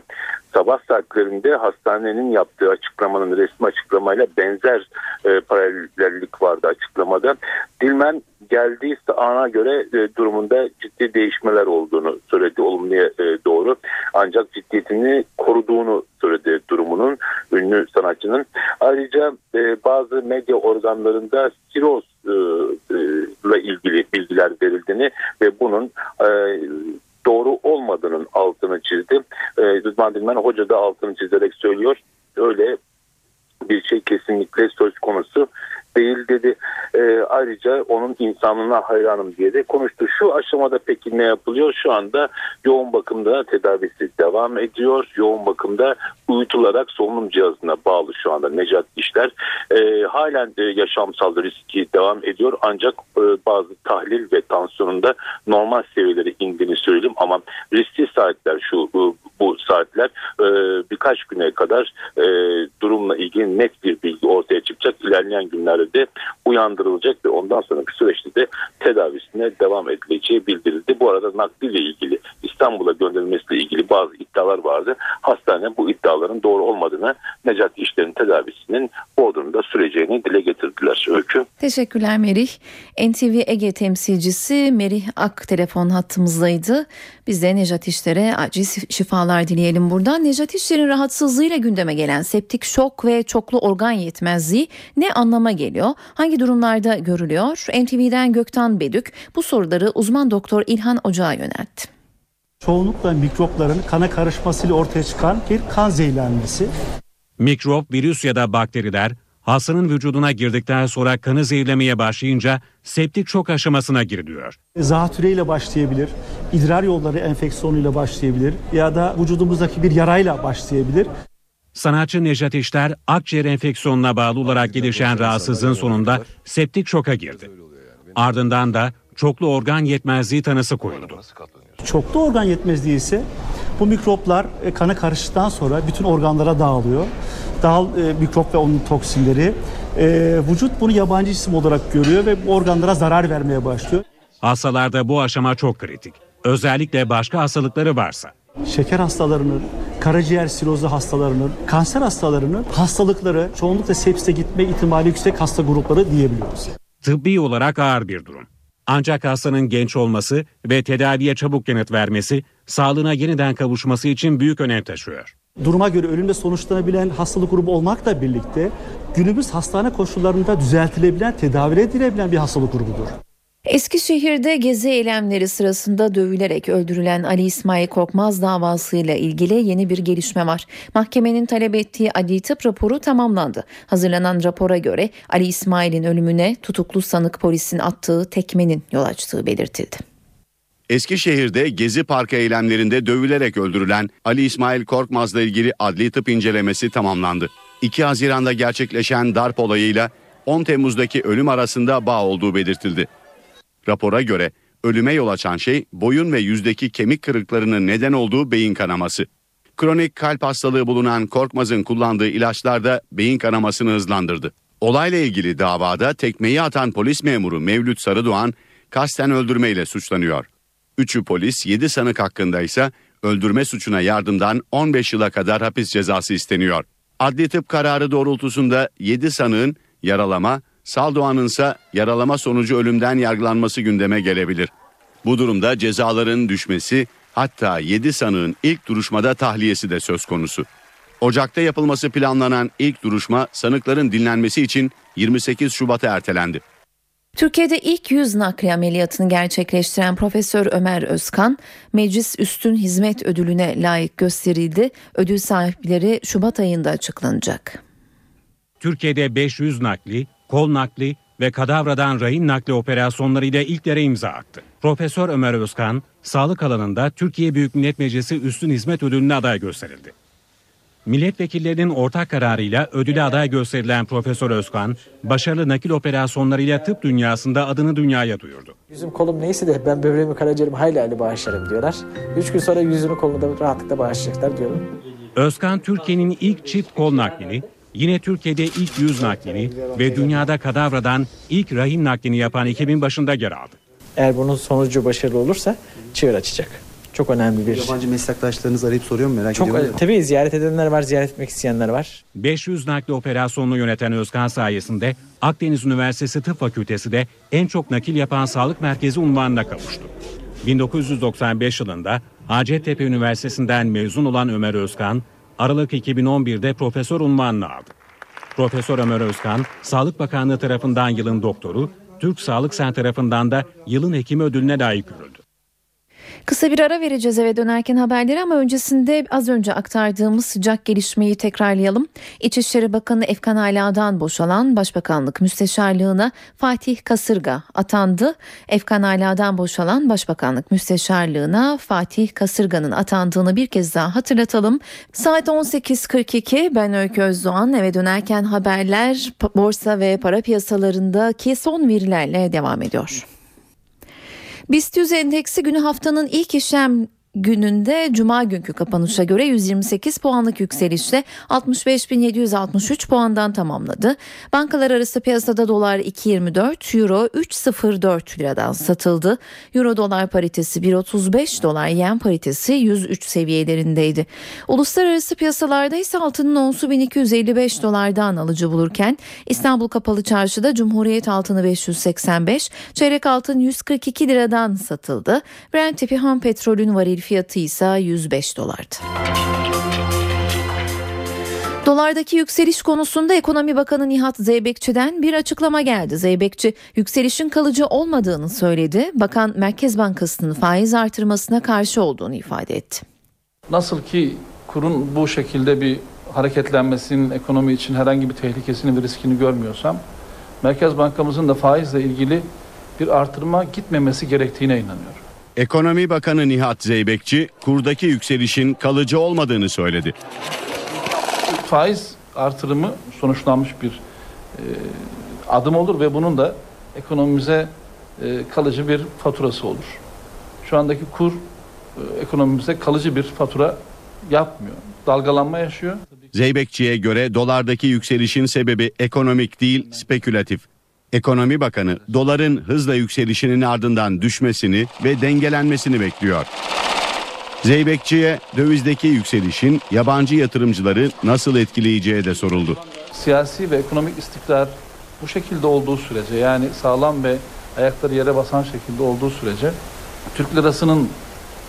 Sabah saatlerinde hastanenin yaptığı açıklamanın resmi açıklamayla benzer e, paralellik vardı açıklamada. Dilmen geldiği ana göre e, durumunda ciddi değişmeler olduğunu söyledi olumluya e, doğru. Ancak ciddiyetini koruduğunu söyledi durumunun ünlü sanatçının. Ayrıca e, bazı medya organlarında siroz e, e, ile ilgili bilgiler verildiğini ve bunun e, doğru olmadığının altını çizdi. E, Rıdvan Dilmen Hoca da altını çizerek söylüyor. Öyle bir şey kesinlikle söz konusu değil dedi. E, ayrıca onun insanlığına hayranım diye de konuştu. Şu aşamada peki ne yapılıyor? Şu anda yoğun bakımda tedavisi devam ediyor. Yoğun bakımda uyutularak solunum cihazına bağlı şu anda Necat İşler. E, halen e, yaşamsal riski devam ediyor ancak e, bazı tahlil ve tansiyonunda normal seviyelere indiğini söyledim ama riskli saatler şu e, bu saatler e, birkaç güne kadar e, durumla ilgili net bir bilgi ortaya çıkacak. İlerleyen günlerde de uyandırılacak ve ondan sonraki süreçte de tedavisine devam edileceği bildirildi. Bu arada nakliyle ilgili İstanbul'a gönderilmesiyle ilgili bazı iddialar vardı. Hastane bu iddiaların doğru olmadığını Necat İşler'in tedavisinin Bodrum'da süreceğini dile getirdiler. Öykü. Teşekkürler Merih. NTV Ege temsilcisi Merih Ak telefon hattımızdaydı. Biz de Necat İşler'e acil şifalar dileyelim buradan. Necat İşler'in rahatsızlığıyla gündeme gelen septik şok ve çoklu organ yetmezliği ne anlama geliyor? Hangi durumlarda görülüyor? NTV'den Gökten Bedük bu soruları uzman doktor İlhan Ocağa yöneltti. Çoğunlukla mikropların kana karışmasıyla ortaya çıkan bir kan zehirlenmesi. Mikrop, virüs ya da bakteriler hastanın vücuduna girdikten sonra kanı zehirlemeye başlayınca septik şok aşamasına giriliyor. Zatüreyle başlayabilir, idrar yolları enfeksiyonuyla başlayabilir ya da vücudumuzdaki bir yarayla başlayabilir. Sanatçı Nejat İşler akciğer enfeksiyonuna bağlı olarak gelişen rahatsızlığın sonunda septik şoka girdi. Ardından da çoklu organ yetmezliği tanısı koyuldu. Çoklu organ yetmezliği ise bu mikroplar e, kana karıştıktan sonra bütün organlara dağılıyor. Dağıl e, mikrop ve onun toksinleri. E, vücut bunu yabancı cisim olarak görüyor ve bu organlara zarar vermeye başlıyor. Hastalarda bu aşama çok kritik. Özellikle başka hastalıkları varsa. Şeker hastalarının, karaciğer sirozu hastalarının, kanser hastalarının hastalıkları çoğunlukla sepsise gitme ihtimali yüksek hasta grupları diyebiliyoruz. Tıbbi olarak ağır bir durum. Ancak hastanın genç olması ve tedaviye çabuk yanıt vermesi sağlığına yeniden kavuşması için büyük önem taşıyor. Duruma göre ölümle sonuçlanabilen hastalık grubu olmakla birlikte günümüz hastane koşullarında düzeltilebilen, tedavi edilebilen bir hastalık grubudur. Eskişehir'de gezi eylemleri sırasında dövülerek öldürülen Ali İsmail Korkmaz davasıyla ilgili yeni bir gelişme var. Mahkemenin talep ettiği adli tıp raporu tamamlandı. Hazırlanan rapora göre Ali İsmail'in ölümüne tutuklu sanık polisin attığı tekmenin yol açtığı belirtildi. Eskişehir'de Gezi Parkı eylemlerinde dövülerek öldürülen Ali İsmail Korkmaz'la ilgili adli tıp incelemesi tamamlandı. 2 Haziran'da gerçekleşen darp olayıyla 10 Temmuz'daki ölüm arasında bağ olduğu belirtildi. Rapora göre ölüme yol açan şey boyun ve yüzdeki kemik kırıklarının neden olduğu beyin kanaması. Kronik kalp hastalığı bulunan Korkmaz'ın kullandığı ilaçlar da beyin kanamasını hızlandırdı. Olayla ilgili davada tekmeyi atan polis memuru Mevlüt Sarıdoğan kasten öldürmeyle suçlanıyor. Üçü polis, 7 sanık hakkında ise öldürme suçuna yardımdan 15 yıla kadar hapis cezası isteniyor. Adli tıp kararı doğrultusunda 7 sanığın yaralama, Saldoğan'ın ise yaralama sonucu ölümden yargılanması gündeme gelebilir. Bu durumda cezaların düşmesi Hatta 7 sanığın ilk duruşmada tahliyesi de söz konusu. Ocak'ta yapılması planlanan ilk duruşma sanıkların dinlenmesi için 28 Şubat'a ertelendi. Türkiye'de ilk yüz nakli ameliyatını gerçekleştiren Profesör Ömer Özkan, Meclis Üstün Hizmet Ödülüne layık gösterildi. Ödül sahipleri Şubat ayında açıklanacak. Türkiye'de 500 nakli, kol nakli ve kadavradan rahim nakli operasyonlarıyla ilklere imza attı. Profesör Ömer Özkan, sağlık alanında Türkiye Büyük Millet Meclisi Üstün Hizmet Ödülüne aday gösterildi. Milletvekillerinin ortak kararıyla ödüle aday gösterilen Profesör Özkan, başarılı nakil operasyonlarıyla tıp dünyasında adını dünyaya duyurdu. Yüzüm kolum neyse de ben böbreğimi karaciğerimi hayli hayli bağışlarım diyorlar. Üç gün sonra yüzünü kolunu da rahatlıkla bağışlayacaklar diyorum. Özkan Türkiye'nin ilk çift kol naklini, yine Türkiye'de ilk yüz naklini ve dünyada kadavradan ilk rahim naklini yapan ekibin başında yer aldı. Eğer bunun sonucu başarılı olursa çığır açacak. Çok önemli bir... Yabancı meslektaşlarınız arayıp soruyor mu merak Çok ediyorum. tabii ziyaret edenler var, ziyaret etmek isteyenler var. 500 nakli operasyonunu yöneten Özkan sayesinde Akdeniz Üniversitesi Tıp Fakültesi de en çok nakil yapan sağlık merkezi unvanına kavuştu. 1995 yılında Hacettepe Üniversitesi'nden mezun olan Ömer Özkan, Aralık 2011'de profesör unvanını aldı. Profesör Ömer Özkan, Sağlık Bakanlığı tarafından yılın doktoru, Türk Sağlık Sen tarafından da yılın hekimi ödülüne layık görüldü. Kısa bir ara vereceğiz eve dönerken haberleri ama öncesinde az önce aktardığımız sıcak gelişmeyi tekrarlayalım. İçişleri Bakanı Efkan Ala'dan boşalan Başbakanlık Müsteşarlığına Fatih Kasırga atandı. Efkan Ala'dan boşalan Başbakanlık Müsteşarlığına Fatih Kasırga'nın atandığını bir kez daha hatırlatalım. Saat 18.42 ben Öykü Özdoğan eve dönerken haberler borsa ve para piyasalarındaki son verilerle devam ediyor. BIST 100 endeksi günü haftanın ilk işlem gününde cuma günkü kapanışa göre 128 puanlık yükselişle 65.763 puandan tamamladı. Bankalar arası piyasada dolar 2.24, euro 3.04 liradan satıldı. Euro dolar paritesi 1.35, dolar yen paritesi 103 seviyelerindeydi. Uluslararası piyasalarda ise altının onsu 1255 dolardan alıcı bulurken İstanbul Kapalı Çarşı'da Cumhuriyet altını 585, çeyrek altın 142 liradan satıldı. Brent tipi ham petrolün varil fiyatı ise 105 dolardı. Dolardaki yükseliş konusunda Ekonomi Bakanı Nihat Zeybekçi'den bir açıklama geldi. Zeybekçi yükselişin kalıcı olmadığını söyledi. Bakan Merkez Bankası'nın faiz artırmasına karşı olduğunu ifade etti. Nasıl ki kurun bu şekilde bir hareketlenmesinin ekonomi için herhangi bir tehlikesini ve riskini görmüyorsam Merkez Bankamızın da faizle ilgili bir artırma gitmemesi gerektiğine inanıyorum. Ekonomi Bakanı Nihat Zeybekçi kurdaki yükselişin kalıcı olmadığını söyledi. Faiz artırımı sonuçlanmış bir e, adım olur ve bunun da ekonomimize e, kalıcı bir faturası olur. Şu andaki kur e, ekonomimize kalıcı bir fatura yapmıyor. Dalgalanma yaşıyor. Zeybekçi'ye göre dolardaki yükselişin sebebi ekonomik değil spekülatif. Ekonomi Bakanı doların hızla yükselişinin ardından düşmesini ve dengelenmesini bekliyor. Zeybekçi'ye dövizdeki yükselişin yabancı yatırımcıları nasıl etkileyeceği de soruldu. Siyasi ve ekonomik istikrar bu şekilde olduğu sürece yani sağlam ve ayakları yere basan şekilde olduğu sürece Türk lirasının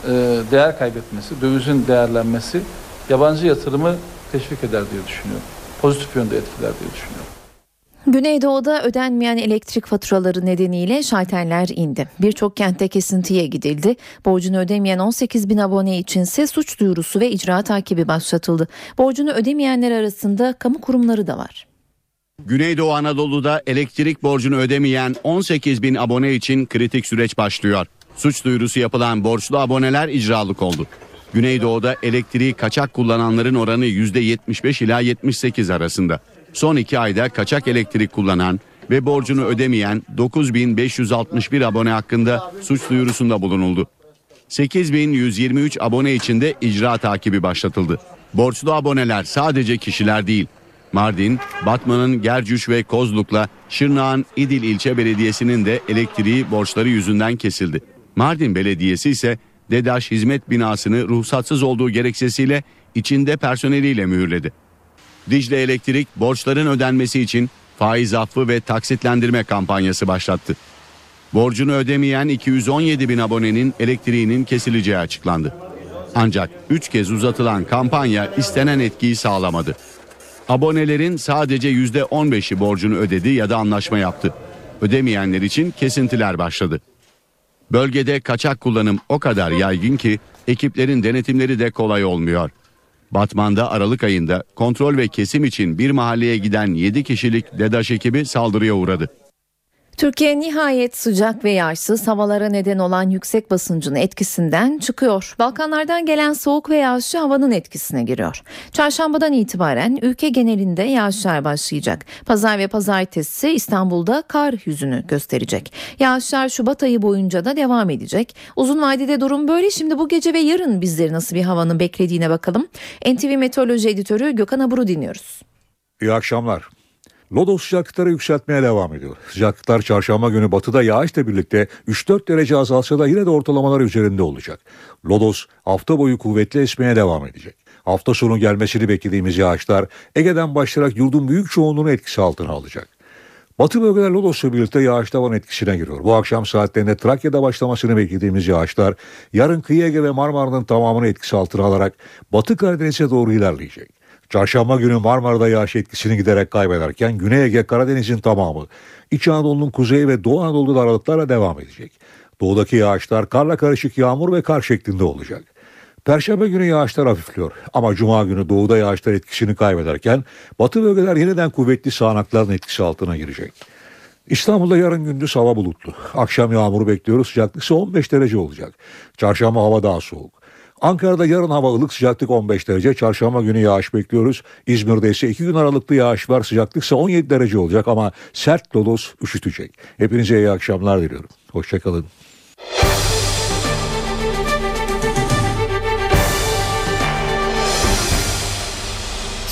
e, değer kaybetmesi, dövizin değerlenmesi yabancı yatırımı teşvik eder diye düşünüyorum. Pozitif yönde etkiler diye düşünüyorum. Güneydoğu'da ödenmeyen elektrik faturaları nedeniyle şalterler indi. Birçok kentte kesintiye gidildi. Borcunu ödemeyen 18 bin abone içinse suç duyurusu ve icra takibi başlatıldı. Borcunu ödemeyenler arasında kamu kurumları da var. Güneydoğu Anadolu'da elektrik borcunu ödemeyen 18 bin abone için kritik süreç başlıyor. Suç duyurusu yapılan borçlu aboneler icralık oldu. Güneydoğu'da elektriği kaçak kullananların oranı %75 ila 78 arasında. Son iki ayda kaçak elektrik kullanan ve borcunu ödemeyen 9561 abone hakkında suç duyurusunda bulunuldu. 8123 abone için de icra takibi başlatıldı. Borçlu aboneler sadece kişiler değil. Mardin, Batman'ın Gercüş ve Kozluk'la Şırnak'ın İdil ilçe belediyesinin de elektriği borçları yüzünden kesildi. Mardin Belediyesi ise DEDAŞ hizmet binasını ruhsatsız olduğu gerekçesiyle içinde personeliyle mühürledi. Dicle Elektrik borçların ödenmesi için faiz affı ve taksitlendirme kampanyası başlattı. Borcunu ödemeyen 217 bin abonenin elektriğinin kesileceği açıklandı. Ancak 3 kez uzatılan kampanya istenen etkiyi sağlamadı. Abonelerin sadece %15'i borcunu ödedi ya da anlaşma yaptı. Ödemeyenler için kesintiler başladı. Bölgede kaçak kullanım o kadar yaygın ki ekiplerin denetimleri de kolay olmuyor. Batman'da Aralık ayında kontrol ve kesim için bir mahalleye giden 7 kişilik DEDAŞ ekibi saldırıya uğradı. Türkiye nihayet sıcak ve yağışsız havalara neden olan yüksek basıncın etkisinden çıkıyor. Balkanlardan gelen soğuk ve yağışlı havanın etkisine giriyor. Çarşambadan itibaren ülke genelinde yağışlar başlayacak. Pazar ve pazartesi İstanbul'da kar yüzünü gösterecek. Yağışlar Şubat ayı boyunca da devam edecek. Uzun vadede durum böyle. Şimdi bu gece ve yarın bizleri nasıl bir havanın beklediğine bakalım. NTV Meteoroloji Editörü Gökhan Abur'u dinliyoruz. İyi akşamlar. Lodos sıcaklıkları yükseltmeye devam ediyor. Sıcaklıklar çarşamba günü batıda yağışla birlikte 3-4 derece azalsa da yine de ortalamalar üzerinde olacak. Lodos hafta boyu kuvvetli esmeye devam edecek. Hafta sonu gelmesini beklediğimiz yağışlar Ege'den başlayarak yurdun büyük çoğunluğunu etkisi altına alacak. Batı bölgeler Lodos'la birlikte yağış tavan etkisine giriyor. Bu akşam saatlerinde Trakya'da başlamasını beklediğimiz yağışlar yarın kıyı Ege ve Marmara'nın tamamını etkisi altına alarak Batı Karadeniz'e doğru ilerleyecek. Çarşamba günü Marmara'da yağış etkisini giderek kaybederken Güney Ege Karadeniz'in tamamı İç Anadolu'nun kuzeyi ve Doğu Anadolu'da aralıklarla devam edecek. Doğudaki yağışlar karla karışık yağmur ve kar şeklinde olacak. Perşembe günü yağışlar hafifliyor ama cuma günü doğuda yağışlar etkisini kaybederken batı bölgeler yeniden kuvvetli sağanakların etkisi altına girecek. İstanbul'da yarın gündüz hava bulutlu. Akşam yağmuru bekliyoruz. Sıcaklık ise 15 derece olacak. Çarşamba hava daha soğuk. Ankara'da yarın hava ılık sıcaklık 15 derece. Çarşamba günü yağış bekliyoruz. İzmir'de ise 2 gün aralıklı yağış var. Sıcaklık ise 17 derece olacak ama sert lodos üşütecek. Hepinize iyi akşamlar diliyorum. Hoşçakalın.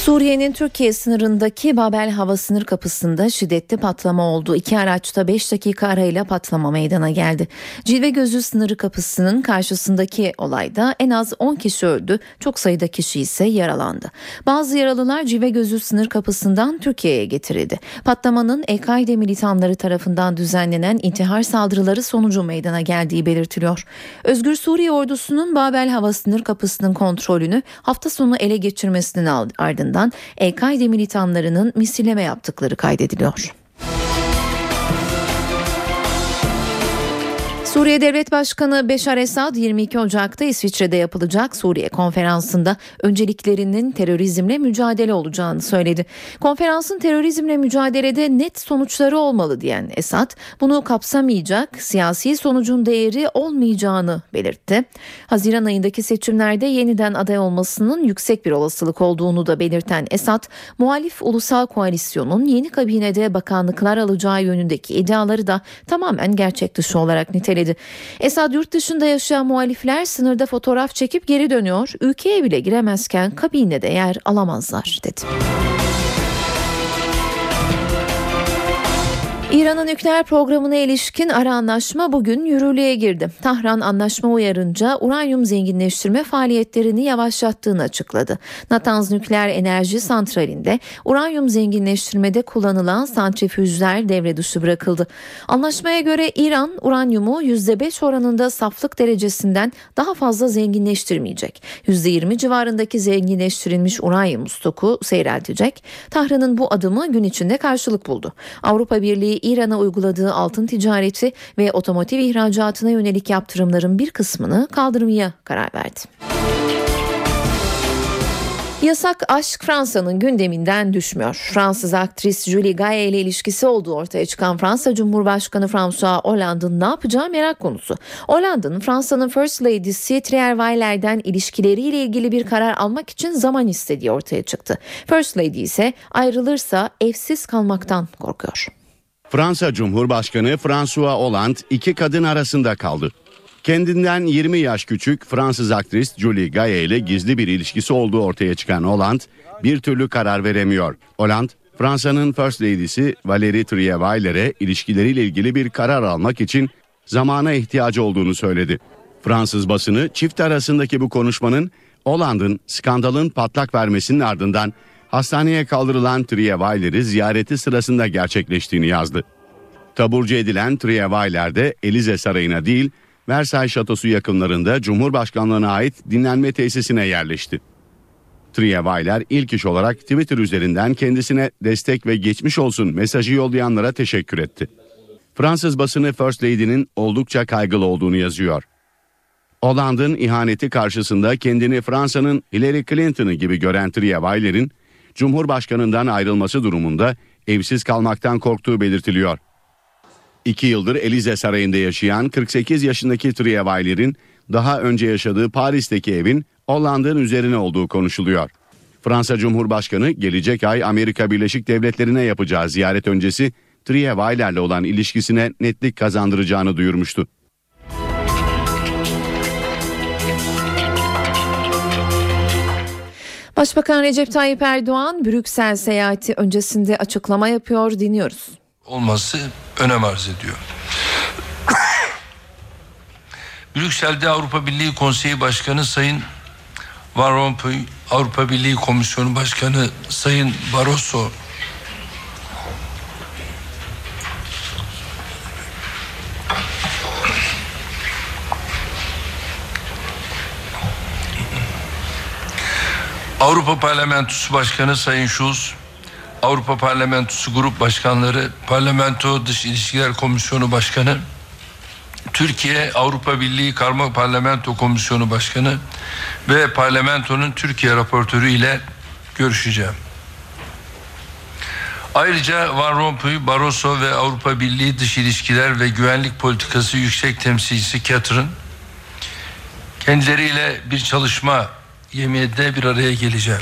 Suriye'nin Türkiye sınırındaki Babel hava sınır kapısında şiddetli patlama oldu. İki araçta 5 dakika arayla patlama meydana geldi. Cilve Gözü sınırı kapısının karşısındaki olayda en az 10 kişi öldü, çok sayıda kişi ise yaralandı. Bazı yaralılar Cilve Gözü sınır kapısından Türkiye'ye getirildi. Patlamanın El-Kaide militanları tarafından düzenlenen intihar saldırıları sonucu meydana geldiği belirtiliyor. Özgür Suriye ordusunun Babel hava sınır kapısının kontrolünü hafta sonu ele geçirmesinin ardından ardından El-Kaide militanlarının misilleme yaptıkları kaydediliyor. Suriye Devlet Başkanı Beşar Esad 22 Ocak'ta İsviçre'de yapılacak Suriye konferansında önceliklerinin terörizmle mücadele olacağını söyledi. Konferansın terörizmle mücadelede net sonuçları olmalı diyen Esad bunu kapsamayacak siyasi sonucun değeri olmayacağını belirtti. Haziran ayındaki seçimlerde yeniden aday olmasının yüksek bir olasılık olduğunu da belirten Esad, muhalif ulusal koalisyonun yeni kabinede bakanlıklar alacağı yönündeki iddiaları da tamamen gerçek dışı olarak niteledi. Esad yurt dışında yaşayan muhalifler sınırda fotoğraf çekip geri dönüyor. Ülkeye bile giremezken kabinede yer alamazlar dedi. İran'ın nükleer programına ilişkin ara anlaşma bugün yürürlüğe girdi. Tahran anlaşma uyarınca uranyum zenginleştirme faaliyetlerini yavaşlattığını açıkladı. Natanz Nükleer Enerji Santrali'nde uranyum zenginleştirmede kullanılan santrifüjler devre dışı bırakıldı. Anlaşmaya göre İran uranyumu %5 oranında saflık derecesinden daha fazla zenginleştirmeyecek. %20 civarındaki zenginleştirilmiş uranyum stoku seyreltecek. Tahran'ın bu adımı gün içinde karşılık buldu. Avrupa Birliği İran'a uyguladığı altın ticareti ve otomotiv ihracatına yönelik yaptırımların bir kısmını kaldırmaya karar verdi. Yasak aşk Fransa'nın gündeminden düşmüyor. Fransız aktris Julie Gaye ile ilişkisi olduğu ortaya çıkan Fransa Cumhurbaşkanı François Hollande'ın ne yapacağı merak konusu. Hollande'ın Fransa'nın First Lady'si Trier Weiler'den ilişkileriyle ilgili bir karar almak için zaman istediği ortaya çıktı. First Lady ise ayrılırsa evsiz kalmaktan korkuyor. Fransa Cumhurbaşkanı François Hollande iki kadın arasında kaldı. Kendinden 20 yaş küçük Fransız aktris Julie Gaye ile gizli bir ilişkisi olduğu ortaya çıkan Hollande bir türlü karar veremiyor. Hollande, Fransa'nın First Lady'si Valérie Trierweiler'e ilişkileriyle ilgili bir karar almak için zamana ihtiyacı olduğunu söyledi. Fransız basını çift arasındaki bu konuşmanın Hollande'ın skandalın patlak vermesinin ardından hastaneye kaldırılan Trierweiler'i ziyareti sırasında gerçekleştiğini yazdı. Taburcu edilen Trierweiler de Elize Sarayı'na değil Versailles Şatosu yakınlarında Cumhurbaşkanlığına ait dinlenme tesisine yerleşti. Trierweiler ilk iş olarak Twitter üzerinden kendisine destek ve geçmiş olsun mesajı yollayanlara teşekkür etti. Fransız basını First Lady'nin oldukça kaygılı olduğunu yazıyor. Hollande'ın ihaneti karşısında kendini Fransa'nın Hillary Clinton'ı gibi gören Trierweiler'in Cumhurbaşkanından ayrılması durumunda evsiz kalmaktan korktuğu belirtiliyor. İki yıldır Elize Sarayı'nda yaşayan 48 yaşındaki Trierweiler'in daha önce yaşadığı Paris'teki evin Hollanda'nın üzerine olduğu konuşuluyor. Fransa Cumhurbaşkanı gelecek ay Amerika Birleşik Devletleri'ne yapacağı ziyaret öncesi Trierweiler'le olan ilişkisine netlik kazandıracağını duyurmuştu. Başbakan Recep Tayyip Erdoğan Brüksel seyahati öncesinde açıklama yapıyor dinliyoruz. olması önem arz ediyor. Brüksel'de Avrupa Birliği Konseyi Başkanı Sayın Van Rompuy, Avrupa Birliği Komisyonu Başkanı Sayın Barroso Avrupa Parlamentosu Başkanı Sayın Schulz, Avrupa Parlamentosu Grup Başkanları, Parlamento Dış İlişkiler Komisyonu Başkanı, Türkiye Avrupa Birliği Karma Parlamento Komisyonu Başkanı ve Parlamento'nun Türkiye raportörü ile görüşeceğim. Ayrıca Van Rompuy, Barroso ve Avrupa Birliği Dış İlişkiler ve Güvenlik Politikası Yüksek Temsilcisi Catherine kendileriyle bir çalışma yemeğinde bir araya geleceğim.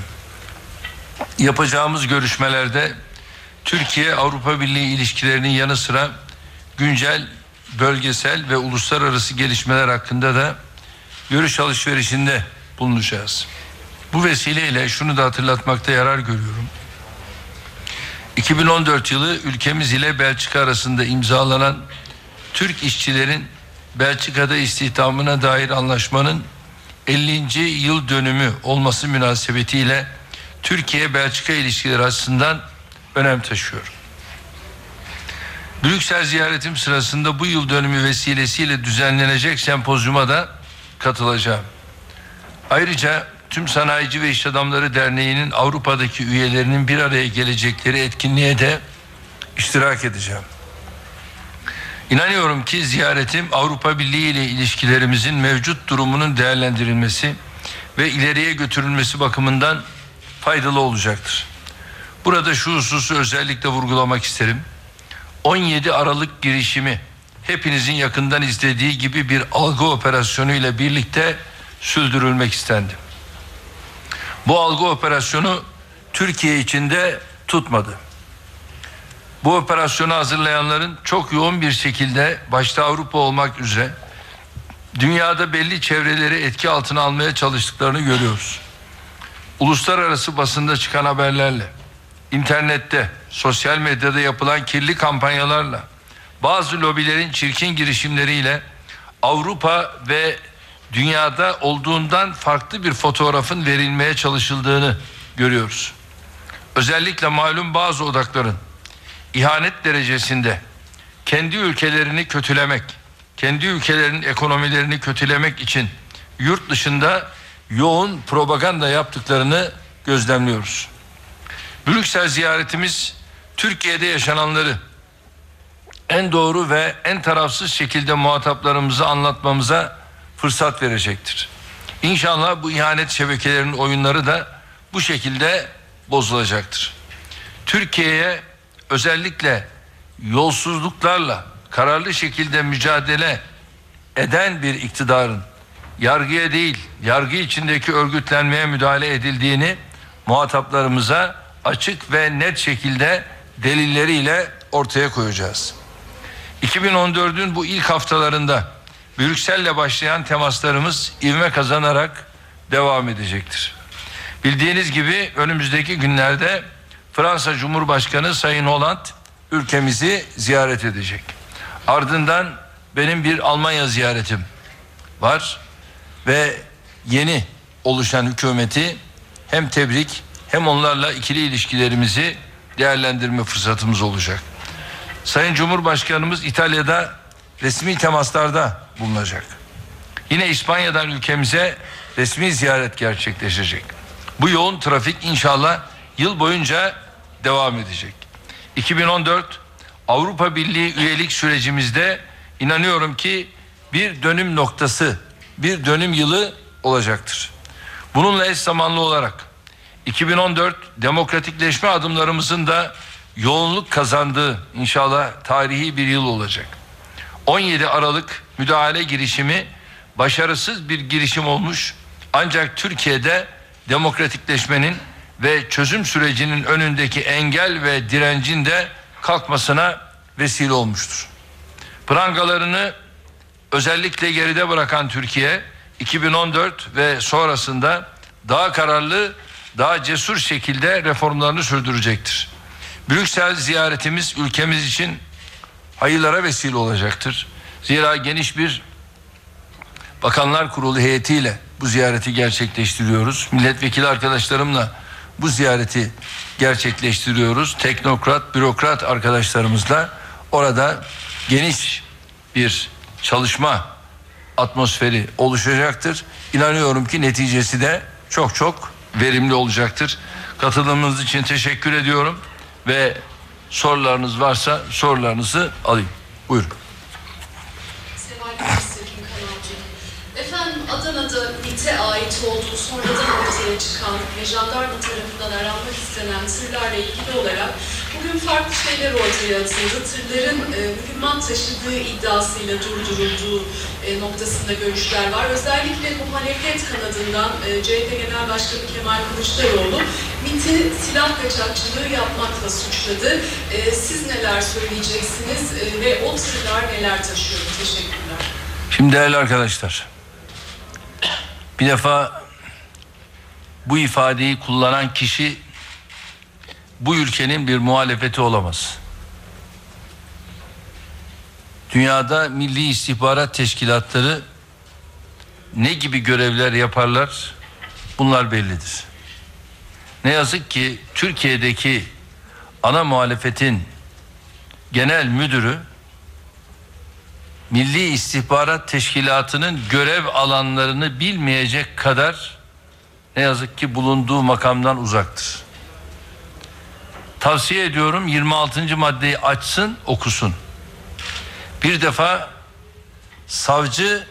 Yapacağımız görüşmelerde Türkiye Avrupa Birliği ilişkilerinin yanı sıra güncel, bölgesel ve uluslararası gelişmeler hakkında da görüş alışverişinde bulunacağız. Bu vesileyle şunu da hatırlatmakta yarar görüyorum. 2014 yılı ülkemiz ile Belçika arasında imzalanan Türk işçilerin Belçika'da istihdamına dair anlaşmanın 50. yıl dönümü olması münasebetiyle Türkiye-Belçika ilişkileri açısından önem taşıyor. Brüksel ziyaretim sırasında bu yıl dönümü vesilesiyle düzenlenecek sempozyuma da katılacağım. Ayrıca Tüm Sanayici ve İş Adamları Derneği'nin Avrupa'daki üyelerinin bir araya gelecekleri etkinliğe de iştirak edeceğim. İnanıyorum ki ziyaretim Avrupa Birliği ile ilişkilerimizin mevcut durumunun değerlendirilmesi ve ileriye götürülmesi bakımından faydalı olacaktır. Burada şu hususu özellikle vurgulamak isterim. 17 Aralık girişimi hepinizin yakından izlediği gibi bir algı operasyonu ile birlikte sürdürülmek istendi. Bu algı operasyonu Türkiye içinde tutmadı. Bu operasyonu hazırlayanların çok yoğun bir şekilde başta Avrupa olmak üzere dünyada belli çevreleri etki altına almaya çalıştıklarını görüyoruz. Uluslararası basında çıkan haberlerle, internette, sosyal medyada yapılan kirli kampanyalarla, bazı lobilerin çirkin girişimleriyle Avrupa ve dünyada olduğundan farklı bir fotoğrafın verilmeye çalışıldığını görüyoruz. Özellikle malum bazı odakların ihanet derecesinde kendi ülkelerini kötülemek, kendi ülkelerinin ekonomilerini kötülemek için yurt dışında yoğun propaganda yaptıklarını gözlemliyoruz. Brüksel ziyaretimiz Türkiye'de yaşananları en doğru ve en tarafsız şekilde muhataplarımıza anlatmamıza fırsat verecektir. İnşallah bu ihanet şebekelerinin oyunları da bu şekilde bozulacaktır. Türkiye'ye özellikle yolsuzluklarla kararlı şekilde mücadele eden bir iktidarın yargıya değil, yargı içindeki örgütlenmeye müdahale edildiğini muhataplarımıza açık ve net şekilde delilleriyle ortaya koyacağız. 2014'ün bu ilk haftalarında Brüksel'le başlayan temaslarımız ivme kazanarak devam edecektir. Bildiğiniz gibi önümüzdeki günlerde Fransa Cumhurbaşkanı Sayın Hollande ülkemizi ziyaret edecek. Ardından benim bir Almanya ziyaretim var ve yeni oluşan hükümeti hem tebrik hem onlarla ikili ilişkilerimizi değerlendirme fırsatımız olacak. Sayın Cumhurbaşkanımız İtalya'da resmi temaslarda bulunacak. Yine İspanya'dan ülkemize resmi ziyaret gerçekleşecek. Bu yoğun trafik inşallah yıl boyunca devam edecek. 2014 Avrupa Birliği üyelik sürecimizde inanıyorum ki bir dönüm noktası, bir dönüm yılı olacaktır. Bununla eş zamanlı olarak 2014 demokratikleşme adımlarımızın da yoğunluk kazandığı inşallah tarihi bir yıl olacak. 17 Aralık müdahale girişimi başarısız bir girişim olmuş. Ancak Türkiye'de demokratikleşmenin ve çözüm sürecinin önündeki engel ve direncin de kalkmasına vesile olmuştur. Prangalarını özellikle geride bırakan Türkiye 2014 ve sonrasında daha kararlı, daha cesur şekilde reformlarını sürdürecektir. Brüksel ziyaretimiz ülkemiz için hayırlara vesile olacaktır. Zira geniş bir Bakanlar Kurulu heyetiyle bu ziyareti gerçekleştiriyoruz. Milletvekili arkadaşlarımla bu ziyareti gerçekleştiriyoruz. Teknokrat, bürokrat arkadaşlarımızla orada geniş bir çalışma atmosferi oluşacaktır. İnanıyorum ki neticesi de çok çok verimli olacaktır. Katılımınız için teşekkür ediyorum ve sorularınız varsa sorularınızı alayım. Buyurun. Efendim Adana'da MİT'e ait olduğu sonradan çıkan ve jandarma tarafından aranmak istenen tırlarla ilgili olarak bugün farklı şeyler ortaya atıldı. Tırların e, mühimmat taşıdığı iddiasıyla durdurulduğu e, noktasında görüşler var. Özellikle bu hareket kanadından e, CHP Genel Başkanı Kemal Kılıçdaroğlu MİT'i silah kaçakçılığı yapmakla suçladı. E, siz neler söyleyeceksiniz e, ve o tırlar neler taşıyor? Teşekkürler. Şimdi değerli arkadaşlar, bir defa bu ifadeyi kullanan kişi bu ülkenin bir muhalefeti olamaz. Dünyada milli istihbarat teşkilatları ne gibi görevler yaparlar bunlar bellidir. Ne yazık ki Türkiye'deki ana muhalefetin genel müdürü Milli İstihbarat Teşkilatı'nın görev alanlarını bilmeyecek kadar ne yazık ki bulunduğu makamdan uzaktır. Tavsiye ediyorum 26. maddeyi açsın, okusun. Bir defa savcı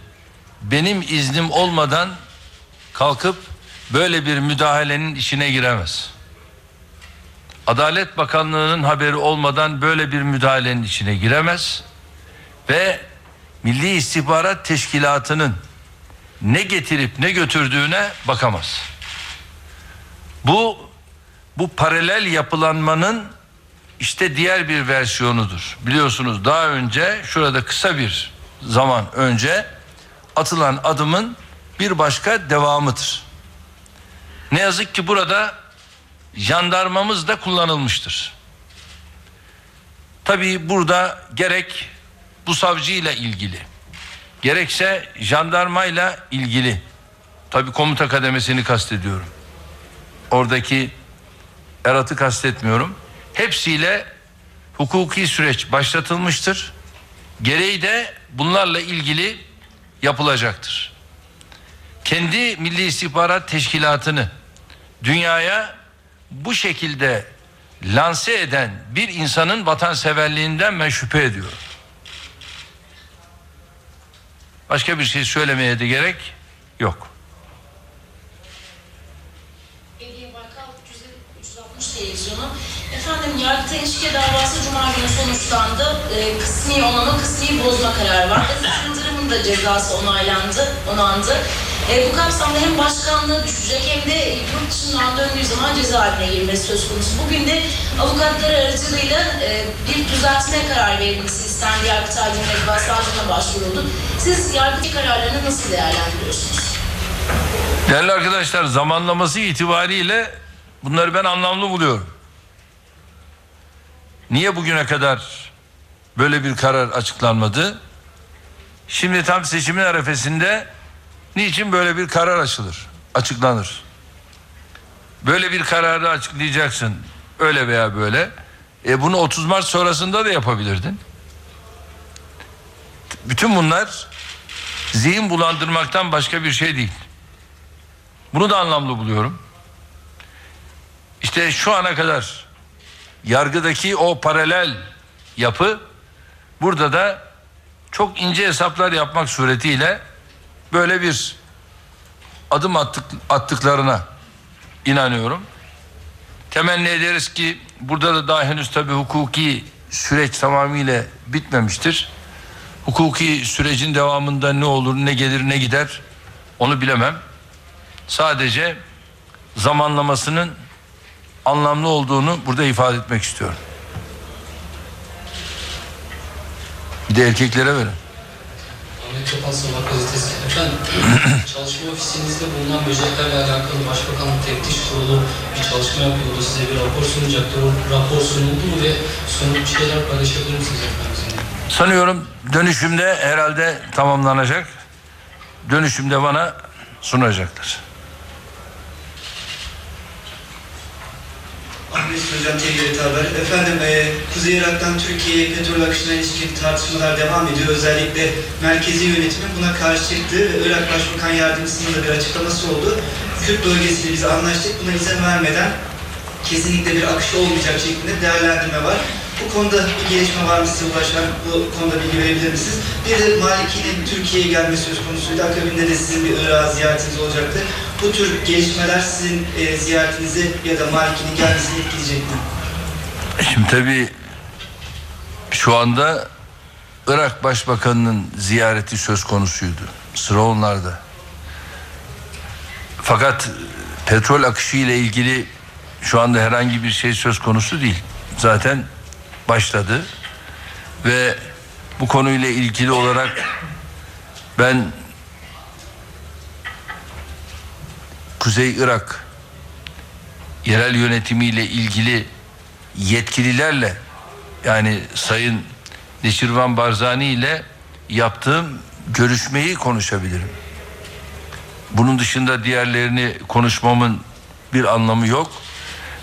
benim iznim olmadan kalkıp böyle bir müdahalenin işine giremez. Adalet Bakanlığı'nın haberi olmadan böyle bir müdahalenin içine giremez ve Milli İstihbarat Teşkilatı'nın ne getirip ne götürdüğüne bakamaz. Bu bu paralel yapılanmanın işte diğer bir versiyonudur. Biliyorsunuz daha önce şurada kısa bir zaman önce atılan adımın bir başka devamıdır. Ne yazık ki burada jandarmamız da kullanılmıştır. Tabii burada gerek bu savcıyla ilgili gerekse jandarmayla ilgili tabii komuta kademesini kastediyorum. Oradaki eratı kastetmiyorum. Hepsiyle hukuki süreç başlatılmıştır. Gereği de bunlarla ilgili yapılacaktır. Kendi Milli İstihbarat Teşkilatı'nı dünyaya bu şekilde lanse eden bir insanın vatanseverliğinden ben şüphe ediyorum. Başka bir şey söylemeye de gerek yok. Yargıtay'ın şike davası Cuma günü sonuçlandı. Ee, kısmi onama, kısmi bozma kararı var. Aziz da cezası onaylandı, onandı. Ee, bu kapsamda hem başkanlığı düşecek hem de yurt dışından döndüğü zaman cezaevine girmesi söz konusu. Bugün de avukatları aracılığıyla e, bir düzeltme karar verilmesi istendi. Yargıtay Cumhuriyet Başsavcılığına başvuruldu. Siz Yargıtay kararlarını nasıl değerlendiriyorsunuz? Değerli arkadaşlar zamanlaması itibariyle bunları ben anlamlı buluyorum. Niye bugüne kadar böyle bir karar açıklanmadı? Şimdi tam seçimin arefesinde niçin böyle bir karar açılır, açıklanır? Böyle bir kararı açıklayacaksın öyle veya böyle. E bunu 30 Mart sonrasında da yapabilirdin. Bütün bunlar zihin bulandırmaktan başka bir şey değil. Bunu da anlamlı buluyorum. İşte şu ana kadar yargıdaki o paralel yapı burada da çok ince hesaplar yapmak suretiyle böyle bir adım attık, attıklarına inanıyorum. Temenni ederiz ki burada da daha henüz tabii hukuki süreç tamamıyla bitmemiştir. Hukuki sürecin devamında ne olur, ne gelir, ne gider onu bilemem. Sadece zamanlamasının anlamlı olduğunu burada ifade etmek istiyorum. Bir de erkeklere verin. Ahmet Topal Sabah gazetesi. Efendim, çalışma ofisinizde bulunan böceklerle alakalı Başbakanlık Teftiş Kurulu bir çalışma yapıyordu. Size bir rapor sunacaktı. O rapor sunuldu mu ve bir şeyler paylaşabilir misiniz efendim? Sanıyorum dönüşümde herhalde tamamlanacak. Dönüşümde bana sunacaklar. Ahmet Hocam TGRT Haber. Efendim e, Kuzey Irak'tan Türkiye'ye petrol akışına ilişkin tartışmalar devam ediyor. Özellikle merkezi yönetimin buna karşı çıktı ve Irak Başbakan Yardımcısının da bir açıklaması oldu. Kürt bölgesiyle biz anlaştık. Buna izin vermeden kesinlikle bir akış olmayacak şeklinde değerlendirme var. Bu konuda bir gelişme var mı size ulaşan? Bu konuda bilgi verebilir misiniz? Bir de Maliki'nin Türkiye'ye gelmesi söz konusuydu. Akabinde de sizin bir Irak'a ziyaretiniz olacaktı. Bu tür gelişmeler sizin e, ziyaretinizi ya da Maliki'nin gelmesini etkileyecek mi? Şimdi tabii şu anda Irak Başbakanı'nın ziyareti söz konusuydu. Sıra onlarda. Fakat petrol akışı ile ilgili şu anda herhangi bir şey söz konusu değil. Zaten başladı ve bu konuyla ilgili olarak ben Kuzey Irak yerel yönetimiyle ilgili yetkililerle yani Sayın Neşirvan Barzani ile yaptığım görüşmeyi konuşabilirim. Bunun dışında diğerlerini konuşmamın bir anlamı yok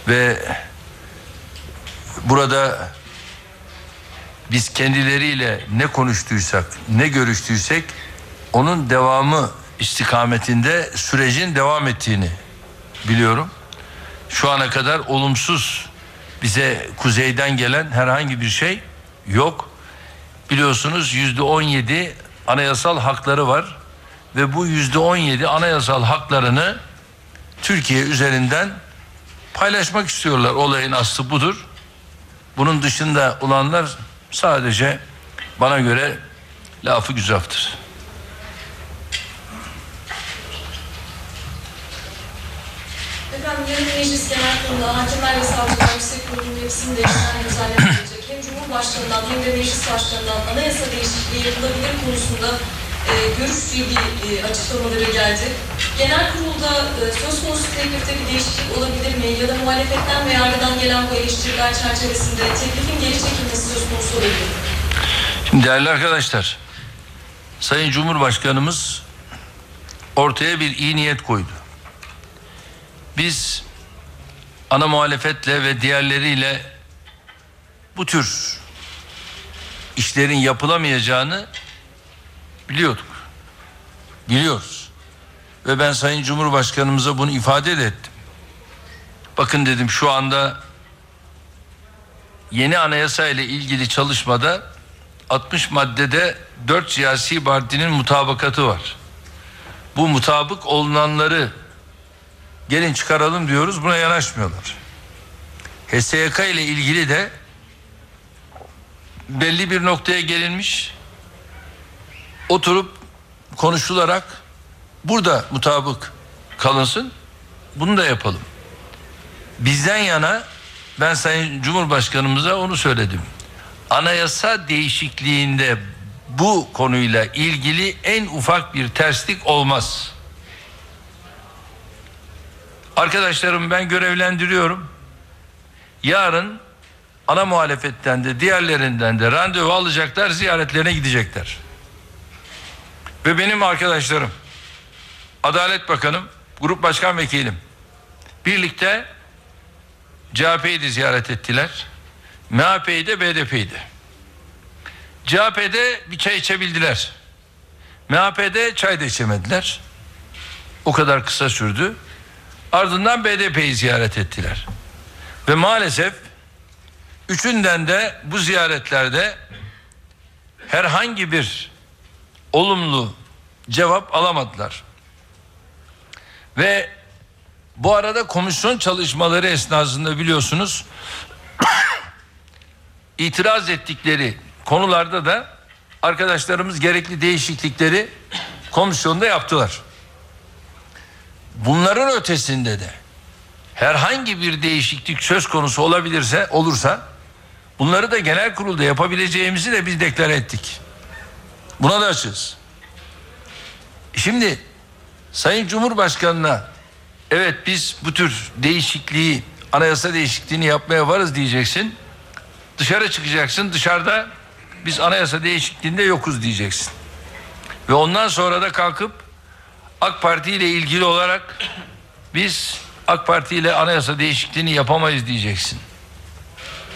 ve burada biz kendileriyle ne konuştuysak, ne görüştüysek onun devamı istikametinde sürecin devam ettiğini biliyorum. Şu ana kadar olumsuz bize kuzeyden gelen herhangi bir şey yok. Biliyorsunuz yüzde on yedi anayasal hakları var ve bu yüzde on yedi anayasal haklarını Türkiye üzerinden paylaşmak istiyorlar. Olayın aslı budur. Bunun dışında olanlar sadece bana göre lafı güzaftır. Efendim yarın Meclis Genel Kurulu'nda Hakimler ve Savcılar Yüksek Kurulu'nun yapısını değiştiren düzenleme gelecek. Hem Cumhurbaşkanı'ndan hem de Meclis Başkanı'ndan anayasa değişikliği yapılabilir konusunda e, görüş bilgi e, açıklamaları geldi. Genel kurulda e, söz konusu teklifte bir değişiklik olabilir mi? Ya da muhalefetten ve yargıdan gelen bu eleştiriler çerçevesinde teklifin geri çekilmesi söz konusu olabilir mi? Şimdi değerli arkadaşlar, Sayın Cumhurbaşkanımız ortaya bir iyi niyet koydu. Biz ana muhalefetle ve diğerleriyle bu tür işlerin yapılamayacağını biliyorduk. Biliyoruz. Ve ben Sayın Cumhurbaşkanımıza bunu ifade de ettim. Bakın dedim şu anda yeni anayasa ile ilgili çalışmada 60 maddede 4 siyasi partinin mutabakatı var. Bu mutabık olunanları gelin çıkaralım diyoruz buna yanaşmıyorlar. HSYK ile ilgili de belli bir noktaya gelinmiş oturup konuşularak burada mutabık kalınsın bunu da yapalım. Bizden yana ben Sayın Cumhurbaşkanımıza onu söyledim. Anayasa değişikliğinde bu konuyla ilgili en ufak bir terslik olmaz. Arkadaşlarım ben görevlendiriyorum. Yarın ana muhalefetten de diğerlerinden de randevu alacaklar, ziyaretlerine gidecekler. Ve benim arkadaşlarım, Adalet Bakanım, Grup Başkan Vekilim birlikte CHP'yi de ziyaret ettiler. MHP'yi de BDP'yi de. CHP'de bir çay içebildiler. MHP'de çay da içemediler. O kadar kısa sürdü. Ardından BDP'yi ziyaret ettiler. Ve maalesef üçünden de bu ziyaretlerde herhangi bir olumlu cevap alamadılar. Ve bu arada komisyon çalışmaları esnasında biliyorsunuz itiraz ettikleri konularda da arkadaşlarımız gerekli değişiklikleri komisyonda yaptılar. Bunların ötesinde de herhangi bir değişiklik söz konusu olabilirse olursa bunları da genel kurulda yapabileceğimizi de biz deklare ettik. Buna da açığız. Şimdi Sayın Cumhurbaşkanı'na evet biz bu tür değişikliği anayasa değişikliğini yapmaya varız diyeceksin. Dışarı çıkacaksın dışarıda biz anayasa değişikliğinde yokuz diyeceksin. Ve ondan sonra da kalkıp AK Parti ile ilgili olarak biz AK Parti ile anayasa değişikliğini yapamayız diyeceksin.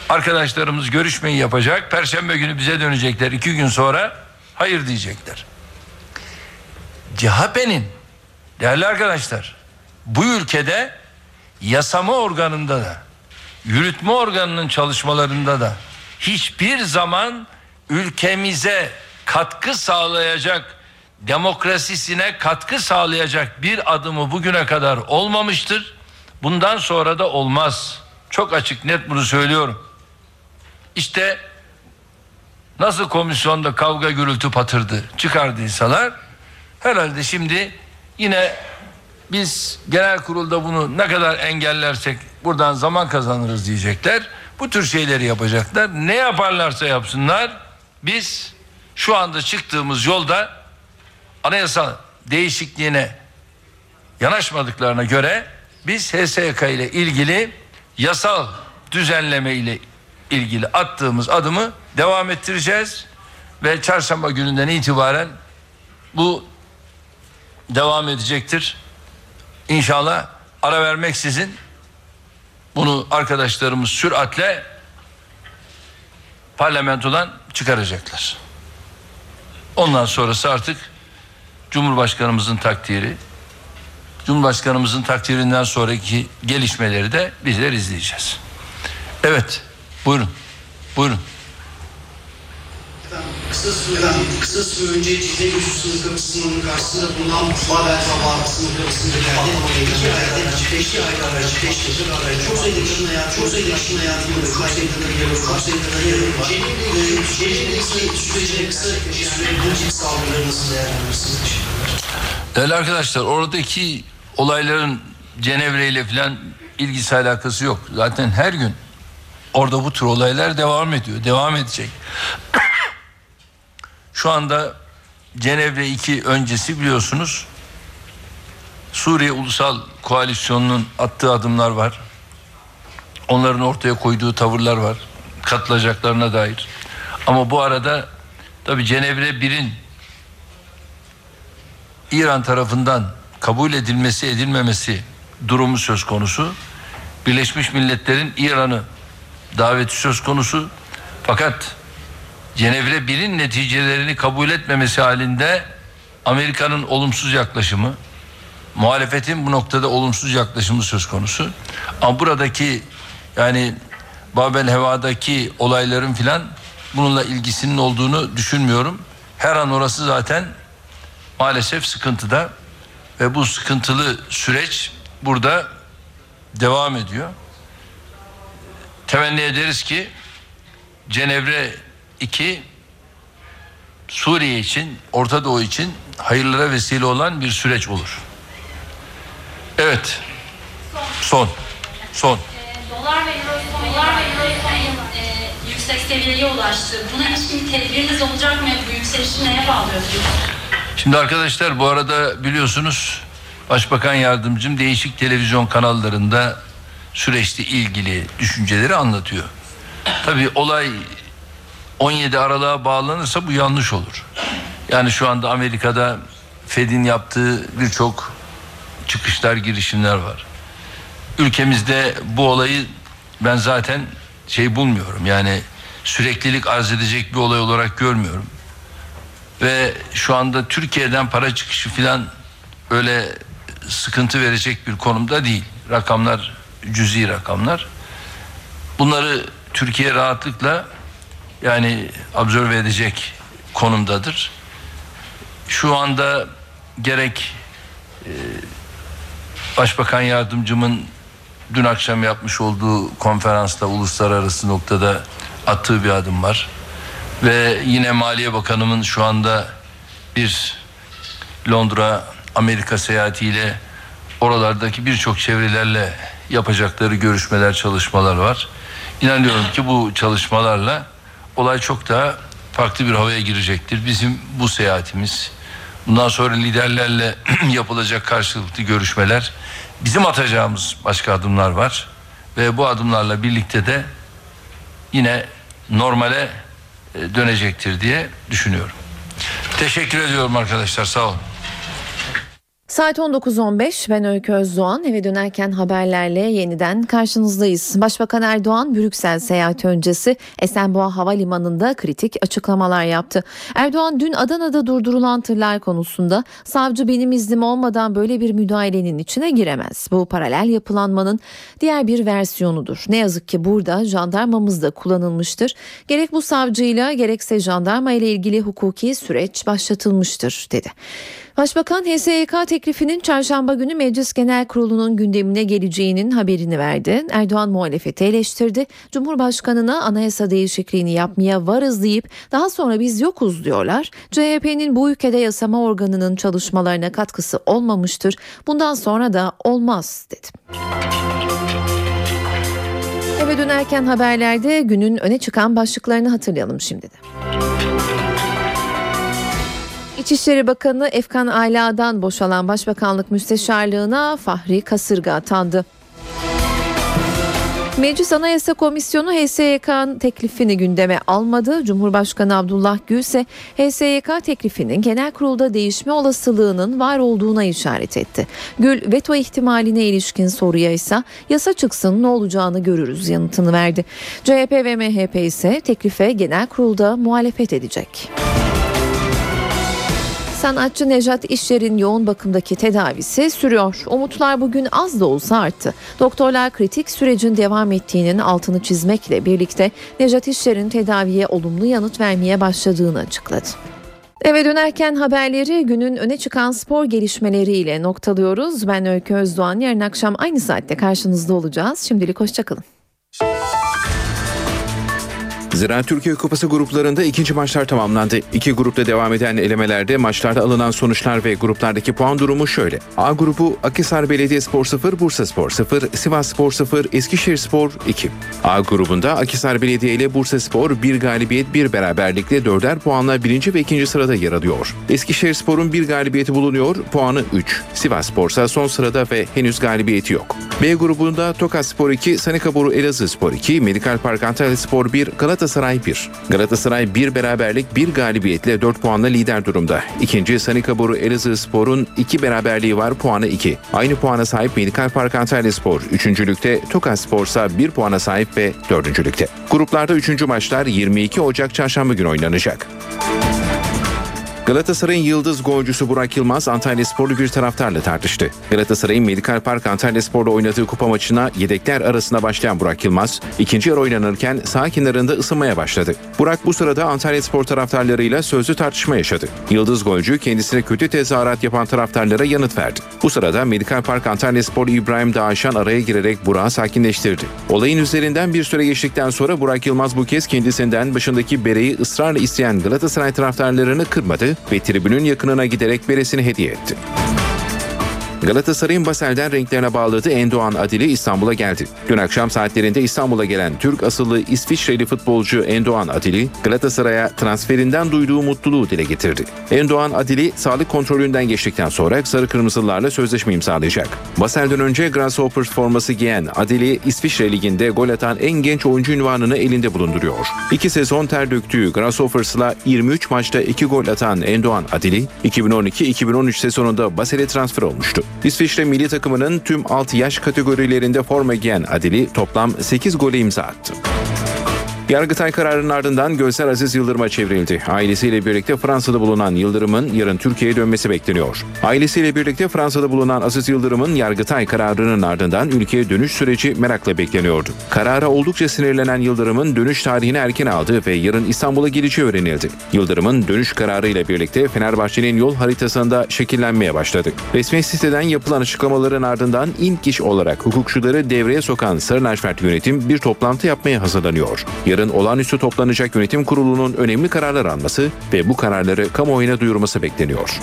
Arkadaşlarımız görüşmeyi yapacak. Perşembe günü bize dönecekler. iki gün sonra hayır diyecekler. CHP'nin değerli arkadaşlar bu ülkede yasama organında da yürütme organının çalışmalarında da hiçbir zaman ülkemize katkı sağlayacak demokrasisine katkı sağlayacak bir adımı bugüne kadar olmamıştır. Bundan sonra da olmaz. Çok açık net bunu söylüyorum. İşte nasıl komisyonda kavga gürültü patırdı çıkardıysalar herhalde şimdi yine biz genel kurulda bunu ne kadar engellersek buradan zaman kazanırız diyecekler. Bu tür şeyleri yapacaklar. Ne yaparlarsa yapsınlar biz şu anda çıktığımız yolda anayasa değişikliğine yanaşmadıklarına göre biz HSYK ile ilgili yasal düzenleme ile ilgili attığımız adımı devam ettireceğiz ve çarşamba gününden itibaren bu devam edecektir. İnşallah ara vermeksizin bunu arkadaşlarımız süratle parlamentodan çıkaracaklar. Ondan sonrası artık Cumhurbaşkanımızın takdiri. Cumhurbaşkanımızın takdirinden sonraki gelişmeleri de bizler izleyeceğiz. Evet, buyurun. Buyurun. Kısa süre, kısa süre önce Cizre Güçlü sınır kapısının karşısında bulunan Babel Sabah sınır kapısında geldi. İki ayda, beş ayda, beş yıldır çok sayıda kişinin hayatı, çok sayıda kişinin hayatını da çok sayıda da yarı, çok sayıda da yarı var. Cemil'deki sürece kısa süre bu tip saldırıları nasıl değerlendirirsiniz? Değerli arkadaşlar oradaki olayların Cenevre ile falan ilgisi alakası yok. Zaten her gün orada bu tür olaylar devam ediyor. Devam edecek. Şu anda Cenevre 2 öncesi biliyorsunuz Suriye Ulusal Koalisyonu'nun attığı adımlar var. Onların ortaya koyduğu tavırlar var. Katılacaklarına dair. Ama bu arada tabi Cenevre 1'in İran tarafından kabul edilmesi edilmemesi durumu söz konusu. Birleşmiş Milletler'in İran'ı daveti söz konusu. Fakat Cenevre 1'in neticelerini kabul etmemesi halinde Amerika'nın olumsuz yaklaşımı, muhalefetin bu noktada olumsuz yaklaşımı söz konusu. Ama buradaki yani Babel Heva'daki olayların filan bununla ilgisinin olduğunu düşünmüyorum. Her an orası zaten maalesef sıkıntıda ve bu sıkıntılı süreç burada devam ediyor. Temenni ederiz ki Cenevre 2 Suriye için, Orta Doğu için hayırlara vesile olan bir süreç olur. Evet. Son. Son. Dolar ve euro dolar ve euro e, yüksek seviyeye ulaştı. Buna ilişkin tedbiriniz olacak mı? Bu yükselişi neye bağlıyorsunuz? Şimdi arkadaşlar bu arada biliyorsunuz Başbakan Yardımcım değişik televizyon kanallarında süreçle ilgili düşünceleri anlatıyor. Tabii olay 17 Aralık'a bağlanırsa bu yanlış olur. Yani şu anda Amerika'da Fed'in yaptığı birçok çıkışlar, girişimler var. Ülkemizde bu olayı ben zaten şey bulmuyorum. Yani süreklilik arz edecek bir olay olarak görmüyorum. Ve şu anda Türkiye'den para çıkışı filan öyle sıkıntı verecek bir konumda değil. Rakamlar cüzi rakamlar. Bunları Türkiye rahatlıkla yani absorbe edecek konumdadır. Şu anda gerek e, Başbakan yardımcımın dün akşam yapmış olduğu konferansta uluslararası noktada attığı bir adım var. Ve yine Maliye Bakanımın şu anda bir Londra Amerika seyahatiyle oralardaki birçok çevrelerle yapacakları görüşmeler, çalışmalar var. İnanıyorum ki bu çalışmalarla olay çok daha farklı bir havaya girecektir. Bizim bu seyahatimiz, bundan sonra liderlerle yapılacak karşılıklı görüşmeler, bizim atacağımız başka adımlar var. Ve bu adımlarla birlikte de yine normale dönecektir diye düşünüyorum. Teşekkür ediyorum arkadaşlar sağ olun. Saat 19.15 ben Öykü Özdoğan eve dönerken haberlerle yeniden karşınızdayız. Başbakan Erdoğan Brüksel seyahati öncesi Esenboğa Havalimanı'nda kritik açıklamalar yaptı. Erdoğan dün Adana'da durdurulan tırlar konusunda savcı benim iznim olmadan böyle bir müdahalenin içine giremez. Bu paralel yapılanmanın diğer bir versiyonudur. Ne yazık ki burada jandarmamız da kullanılmıştır. Gerek bu savcıyla gerekse jandarma ile ilgili hukuki süreç başlatılmıştır dedi. Başbakan HSYK teklifinin çarşamba günü Meclis Genel Kurulu'nun gündemine geleceğinin haberini verdi. Erdoğan muhalefeti eleştirdi. Cumhurbaşkanına anayasa değişikliğini yapmaya varız deyip daha sonra biz yokuz diyorlar. CHP'nin bu ülkede yasama organının çalışmalarına katkısı olmamıştır. Bundan sonra da olmaz dedi. Eve dönerken haberlerde günün öne çıkan başlıklarını hatırlayalım şimdi de. İçişleri Bakanı Efkan Ala'dan boşalan Başbakanlık Müsteşarlığına Fahri Kasırga atandı. Meclis Anayasa Komisyonu HSYK'nın teklifini gündeme almadı. Cumhurbaşkanı Abdullah Gül ise HSYK teklifinin genel kurulda değişme olasılığının var olduğuna işaret etti. Gül veto ihtimaline ilişkin soruya ise yasa çıksın ne olacağını görürüz yanıtını verdi. CHP ve MHP ise teklife genel kurulda muhalefet edecek. Sanatçı Nejat İşler'in yoğun bakımdaki tedavisi sürüyor. Umutlar bugün az da olsa arttı. Doktorlar kritik sürecin devam ettiğinin altını çizmekle birlikte Nejat İşler'in tedaviye olumlu yanıt vermeye başladığını açıkladı. Eve dönerken haberleri günün öne çıkan spor gelişmeleriyle noktalıyoruz. Ben Öykü Özdoğan. Yarın akşam aynı saatte karşınızda olacağız. Şimdilik hoşçakalın. Ziraat Türkiye Kupası gruplarında ikinci maçlar tamamlandı. İki grupta devam eden elemelerde maçlarda alınan sonuçlar ve gruplardaki puan durumu şöyle. A grubu Akhisar Belediyespor 0, Bursa Spor 0, Sivas Spor 0, Eskişehir Spor 2. A grubunda Akhisar Belediye ile Bursa Spor bir galibiyet bir beraberlikle dörder puanla birinci ve ikinci sırada yer alıyor. Eskişehir Spor'un bir galibiyeti bulunuyor, puanı 3. Sivas Spor ise son sırada ve henüz galibiyeti yok. B grubunda Tokat Spor 2, Sanikaboru Elazığ Spor 2, Medikal Park Antalya Spor 1, Galatasaray 1. Galatasaray bir beraberlik bir galibiyetle 4 puanla lider durumda. İkinci Sanikaboru Elazığ Spor'un 2 beraberliği var puanı 2. Aynı puana sahip Medikal Park Antalya Spor. Üçüncülükte Tokat Spor ise 1 puana sahip ve dördüncülükte. Gruplarda 3. maçlar 22 Ocak Çarşamba günü oynanacak. Galatasaray'ın yıldız golcüsü Burak Yılmaz Antalya Sporlu bir taraftarla tartıştı. Galatasaray'ın Medikal Park Antalya Spor'la oynadığı kupa maçına yedekler arasında başlayan Burak Yılmaz ikinci yarı oynanırken sağ kenarında ısınmaya başladı. Burak bu sırada Antalya Spor taraftarlarıyla sözlü tartışma yaşadı. Yıldız golcü kendisine kötü tezahürat yapan taraftarlara yanıt verdi. Bu sırada Medikal Park Antalya Spor İbrahim Dağışan araya girerek Burak'ı sakinleştirdi. Olayın üzerinden bir süre geçtikten sonra Burak Yılmaz bu kez kendisinden başındaki bereyi ısrarla isteyen Galatasaray taraftarlarını kırmadı ve tribünün yakınına giderek beresini hediye etti. Galatasaray'ın Basel'den renklerine bağladığı Endoğan Adili İstanbul'a geldi. Dün akşam saatlerinde İstanbul'a gelen Türk asıllı İsviçreli futbolcu Endoğan Adili, Galatasaray'a transferinden duyduğu mutluluğu dile getirdi. Endoğan Adili sağlık kontrolünden geçtikten sonra sarı kırmızılarla sözleşme imzalayacak. Basel'den önce Grasshoppers forması giyen Adili, İsviçre Ligi'nde gol atan en genç oyuncu ünvanını elinde bulunduruyor. İki sezon ter döktüğü Grasshoppers'la 23 maçta 2 gol atan Endoğan Adili, 2012-2013 sezonunda Basel'e transfer olmuştu. İsviçre milli takımının tüm alt yaş kategorilerinde forma giyen Adili toplam 8 gole imza attı. Yargıtay kararının ardından gözler Aziz Yıldırım'a çevrildi. Ailesiyle birlikte Fransa'da bulunan Yıldırım'ın yarın Türkiye'ye dönmesi bekleniyor. Ailesiyle birlikte Fransa'da bulunan Aziz Yıldırım'ın Yargıtay kararının ardından ülkeye dönüş süreci merakla bekleniyordu. Karara oldukça sinirlenen Yıldırım'ın dönüş tarihini erken aldı ve yarın İstanbul'a geleceği öğrenildi. Yıldırım'ın dönüş kararıyla birlikte Fenerbahçe'nin yol haritasında şekillenmeye başladı. Resmi siteden yapılan açıklamaların ardından ilk iş olarak hukukçuları devreye sokan Sarı Lacivert yönetim bir toplantı yapmaya hazırlanıyor. Yarın olağanüstü toplanacak yönetim kurulunun önemli kararlar alması ve bu kararları kamuoyuna duyurması bekleniyor.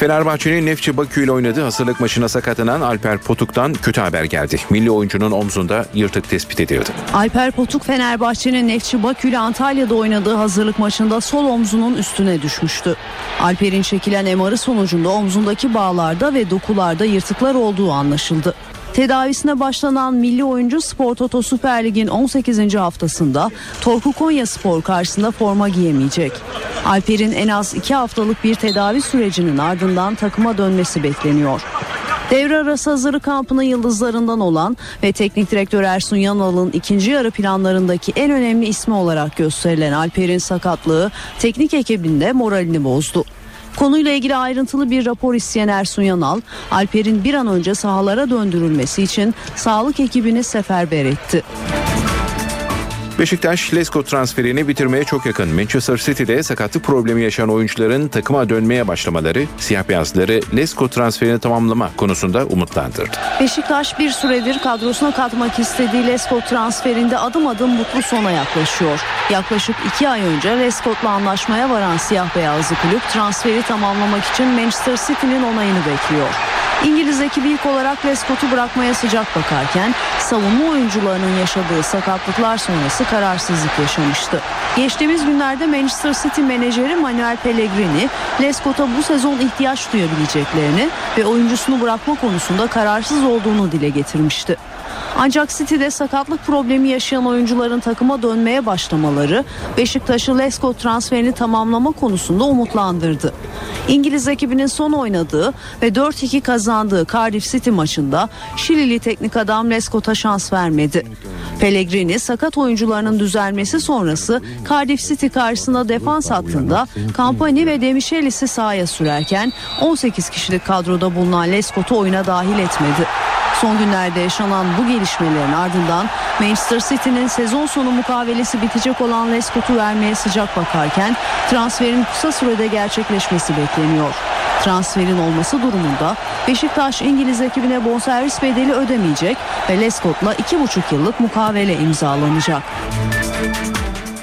Fenerbahçe'nin Nefçi Bakü ile oynadığı hazırlık maçına sakatlanan Alper Potuk'tan kötü haber geldi. Milli oyuncunun omzunda yırtık tespit edildi. Alper Potuk Fenerbahçe'nin Nefçi Bakü ile Antalya'da oynadığı hazırlık maçında sol omzunun üstüne düşmüştü. Alper'in çekilen MR'ı sonucunda omzundaki bağlarda ve dokularda yırtıklar olduğu anlaşıldı. Tedavisine başlanan milli oyuncu Spor Toto Süper Lig'in 18. haftasında Torku Konya Spor karşısında forma giyemeyecek. Alper'in en az 2 haftalık bir tedavi sürecinin ardından takıma dönmesi bekleniyor. Devre arası hazırlık kampının yıldızlarından olan ve teknik direktör Ersun Yanal'ın ikinci yarı planlarındaki en önemli ismi olarak gösterilen Alper'in sakatlığı teknik ekibinde moralini bozdu. Konuyla ilgili ayrıntılı bir rapor isteyen Ersun Yanal, Alper'in bir an önce sahalara döndürülmesi için sağlık ekibini seferber etti. Beşiktaş, Lesko transferini bitirmeye çok yakın. Manchester City'de sakatlık problemi yaşayan oyuncuların takıma dönmeye başlamaları, siyah beyazları Lesko transferini tamamlama konusunda umutlandırdı. Beşiktaş bir süredir kadrosuna katmak istediği Lescott transferinde adım adım mutlu sona yaklaşıyor. Yaklaşık iki ay önce Lescott'la anlaşmaya varan siyah beyazlı kulüp transferi tamamlamak için Manchester City'nin onayını bekliyor. İngiliz ekibi ilk olarak Lescott'u bırakmaya sıcak bakarken savunma oyuncularının yaşadığı sakatlıklar sonrası kararsızlık yaşamıştı. Geçtiğimiz günlerde Manchester City menajeri Manuel Pellegrini Lescott'a bu sezon ihtiyaç duyabileceklerini ve oyuncusunu bırakma konusunda kararsız olduğunu dile getirmişti. Ancak City'de sakatlık problemi yaşayan oyuncuların takıma dönmeye başlamaları Beşiktaş'ı Lescott transferini tamamlama konusunda umutlandırdı. İngiliz ekibinin son oynadığı ve 4-2 kazandığı Cardiff City maçında Şilili teknik adam Lescott'a şans vermedi. Pellegrini sakat oyuncularının düzelmesi sonrası Cardiff City karşısında defans hattında Kampani ve Demichelis'i sahaya sürerken 18 kişilik kadroda bulunan Lescott'u oyuna dahil etmedi. Son günlerde yaşanan bu gelişmelerin ardından Manchester City'nin sezon sonu mukavelesi bitecek olan Lescott'u vermeye sıcak bakarken transferin kısa sürede gerçekleşmesi bekleniyor. Transferin olması durumunda Beşiktaş İngiliz ekibine bonservis bedeli ödemeyecek ve Lescott'la 2,5 yıllık mukavele imzalanacak.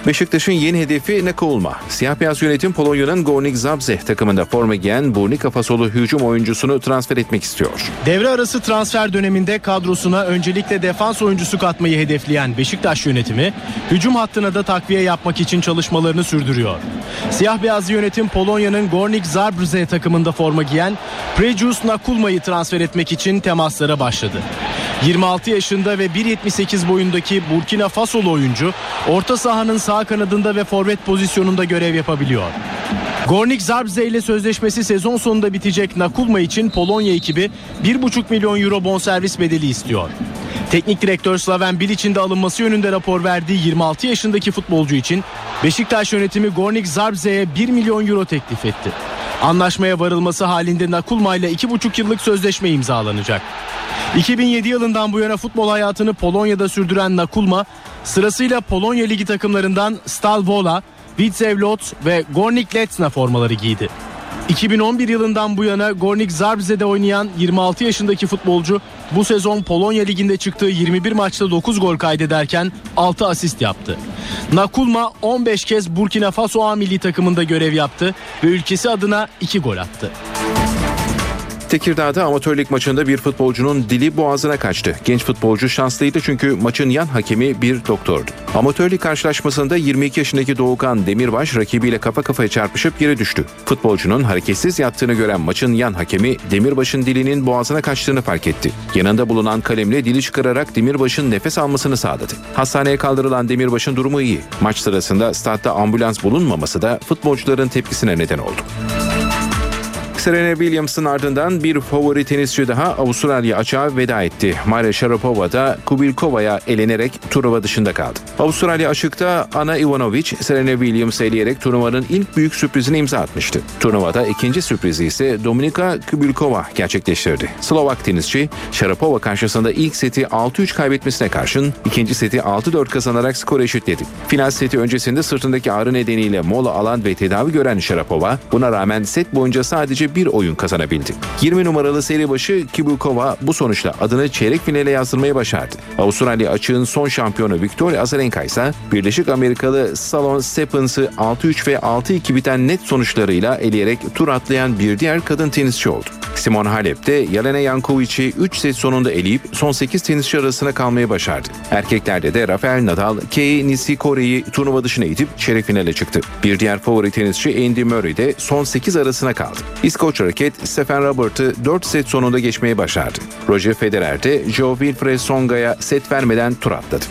Beşiktaş'ın yeni hedefi Nakulma. Siyah beyaz yönetim Polonya'nın Gornik Zabrze takımında forma giyen Burnika Fasolu hücum oyuncusunu transfer etmek istiyor. Devre arası transfer döneminde kadrosuna öncelikle defans oyuncusu katmayı hedefleyen Beşiktaş yönetimi hücum hattına da takviye yapmak için çalışmalarını sürdürüyor. Siyah beyaz yönetim Polonya'nın Gornik Zabrze takımında forma giyen Prejus Nakulma'yı transfer etmek için temaslara başladı. 26 yaşında ve 1.78 boyundaki Burkina Fasolu oyuncu orta sahanın sağ kanadında ve forvet pozisyonunda görev yapabiliyor. Gornik Zabrze ile sözleşmesi sezon sonunda bitecek Nakulma için Polonya ekibi 1,5 milyon euro bonservis bedeli istiyor. Teknik direktör Slaven Bilic'in de alınması yönünde rapor verdiği 26 yaşındaki futbolcu için Beşiktaş yönetimi Gornik Zabrze'ye 1 milyon euro teklif etti. Anlaşmaya varılması halinde Nakulma ile 2,5 yıllık sözleşme imzalanacak. 2007 yılından bu yana futbol hayatını Polonya'da sürdüren Nakulma sırasıyla Polonya Ligi takımlarından Stal Wola, Łódź ve Gornik Letna formaları giydi. 2011 yılından bu yana Gornik Zabrze'de oynayan 26 yaşındaki futbolcu bu sezon Polonya Ligi'nde çıktığı 21 maçta 9 gol kaydederken 6 asist yaptı. Nakulma 15 kez Burkina Faso A milli takımında görev yaptı ve ülkesi adına 2 gol attı. Tekirdağ'da amatörlük maçında bir futbolcunun dili boğazına kaçtı. Genç futbolcu şanslıydı çünkü maçın yan hakemi bir doktordu. Amatörlük karşılaşmasında 22 yaşındaki Doğukan Demirbaş rakibiyle kafa kafaya çarpışıp yere düştü. Futbolcunun hareketsiz yattığını gören maçın yan hakemi Demirbaş'ın dilinin boğazına kaçtığını fark etti. Yanında bulunan kalemle dili çıkararak Demirbaş'ın nefes almasını sağladı. Hastaneye kaldırılan Demirbaş'ın durumu iyi. Maç sırasında statta ambulans bulunmaması da futbolcuların tepkisine neden oldu. Serena Williams'ın ardından bir favori tenisçi daha Avustralya açığa veda etti. Maria Sharapova da Kubilkova'ya elenerek turnuva dışında kaldı. Avustralya açıkta Ana Ivanovic, Serena Williams'ı eleyerek turnuvanın ilk büyük sürprizini imza atmıştı. Turnuvada ikinci sürprizi ise Dominika Kubilkova gerçekleştirdi. Slovak tenisçi Sharapova karşısında ilk seti 6-3 kaybetmesine karşın ikinci seti 6-4 kazanarak skor eşitledi. Final seti öncesinde sırtındaki ağrı nedeniyle mola alan ve tedavi gören Sharapova buna rağmen set boyunca sadece bir oyun kazanabildi. 20 numaralı seri başı Kubilkova bu sonuçla adını çeyrek finale yazdırmayı başardı. Avustralya açığın son şampiyonu Victoria Azarenka ise Birleşik Amerikalı Salon Stephens'ı 6-3 ve 6-2 biten net sonuçlarıyla eleyerek tur atlayan bir diğer kadın tenisçi oldu. Simon Halep de Yelena Yankovic'i 3 set sonunda eleyip son 8 tenisçi arasına kalmayı başardı. Erkeklerde de Rafael Nadal, Kei Nishikori'yi turnuva dışına itip çeyrek finale çıktı. Bir diğer favori tenisçi Andy Murray de son 8 arasına kaldı. İskoç raket Stephen Robert'ı 4 set sonunda geçmeyi başardı. Roger Federer de Joe Wilfred Songa'ya set vermeden tur atladı.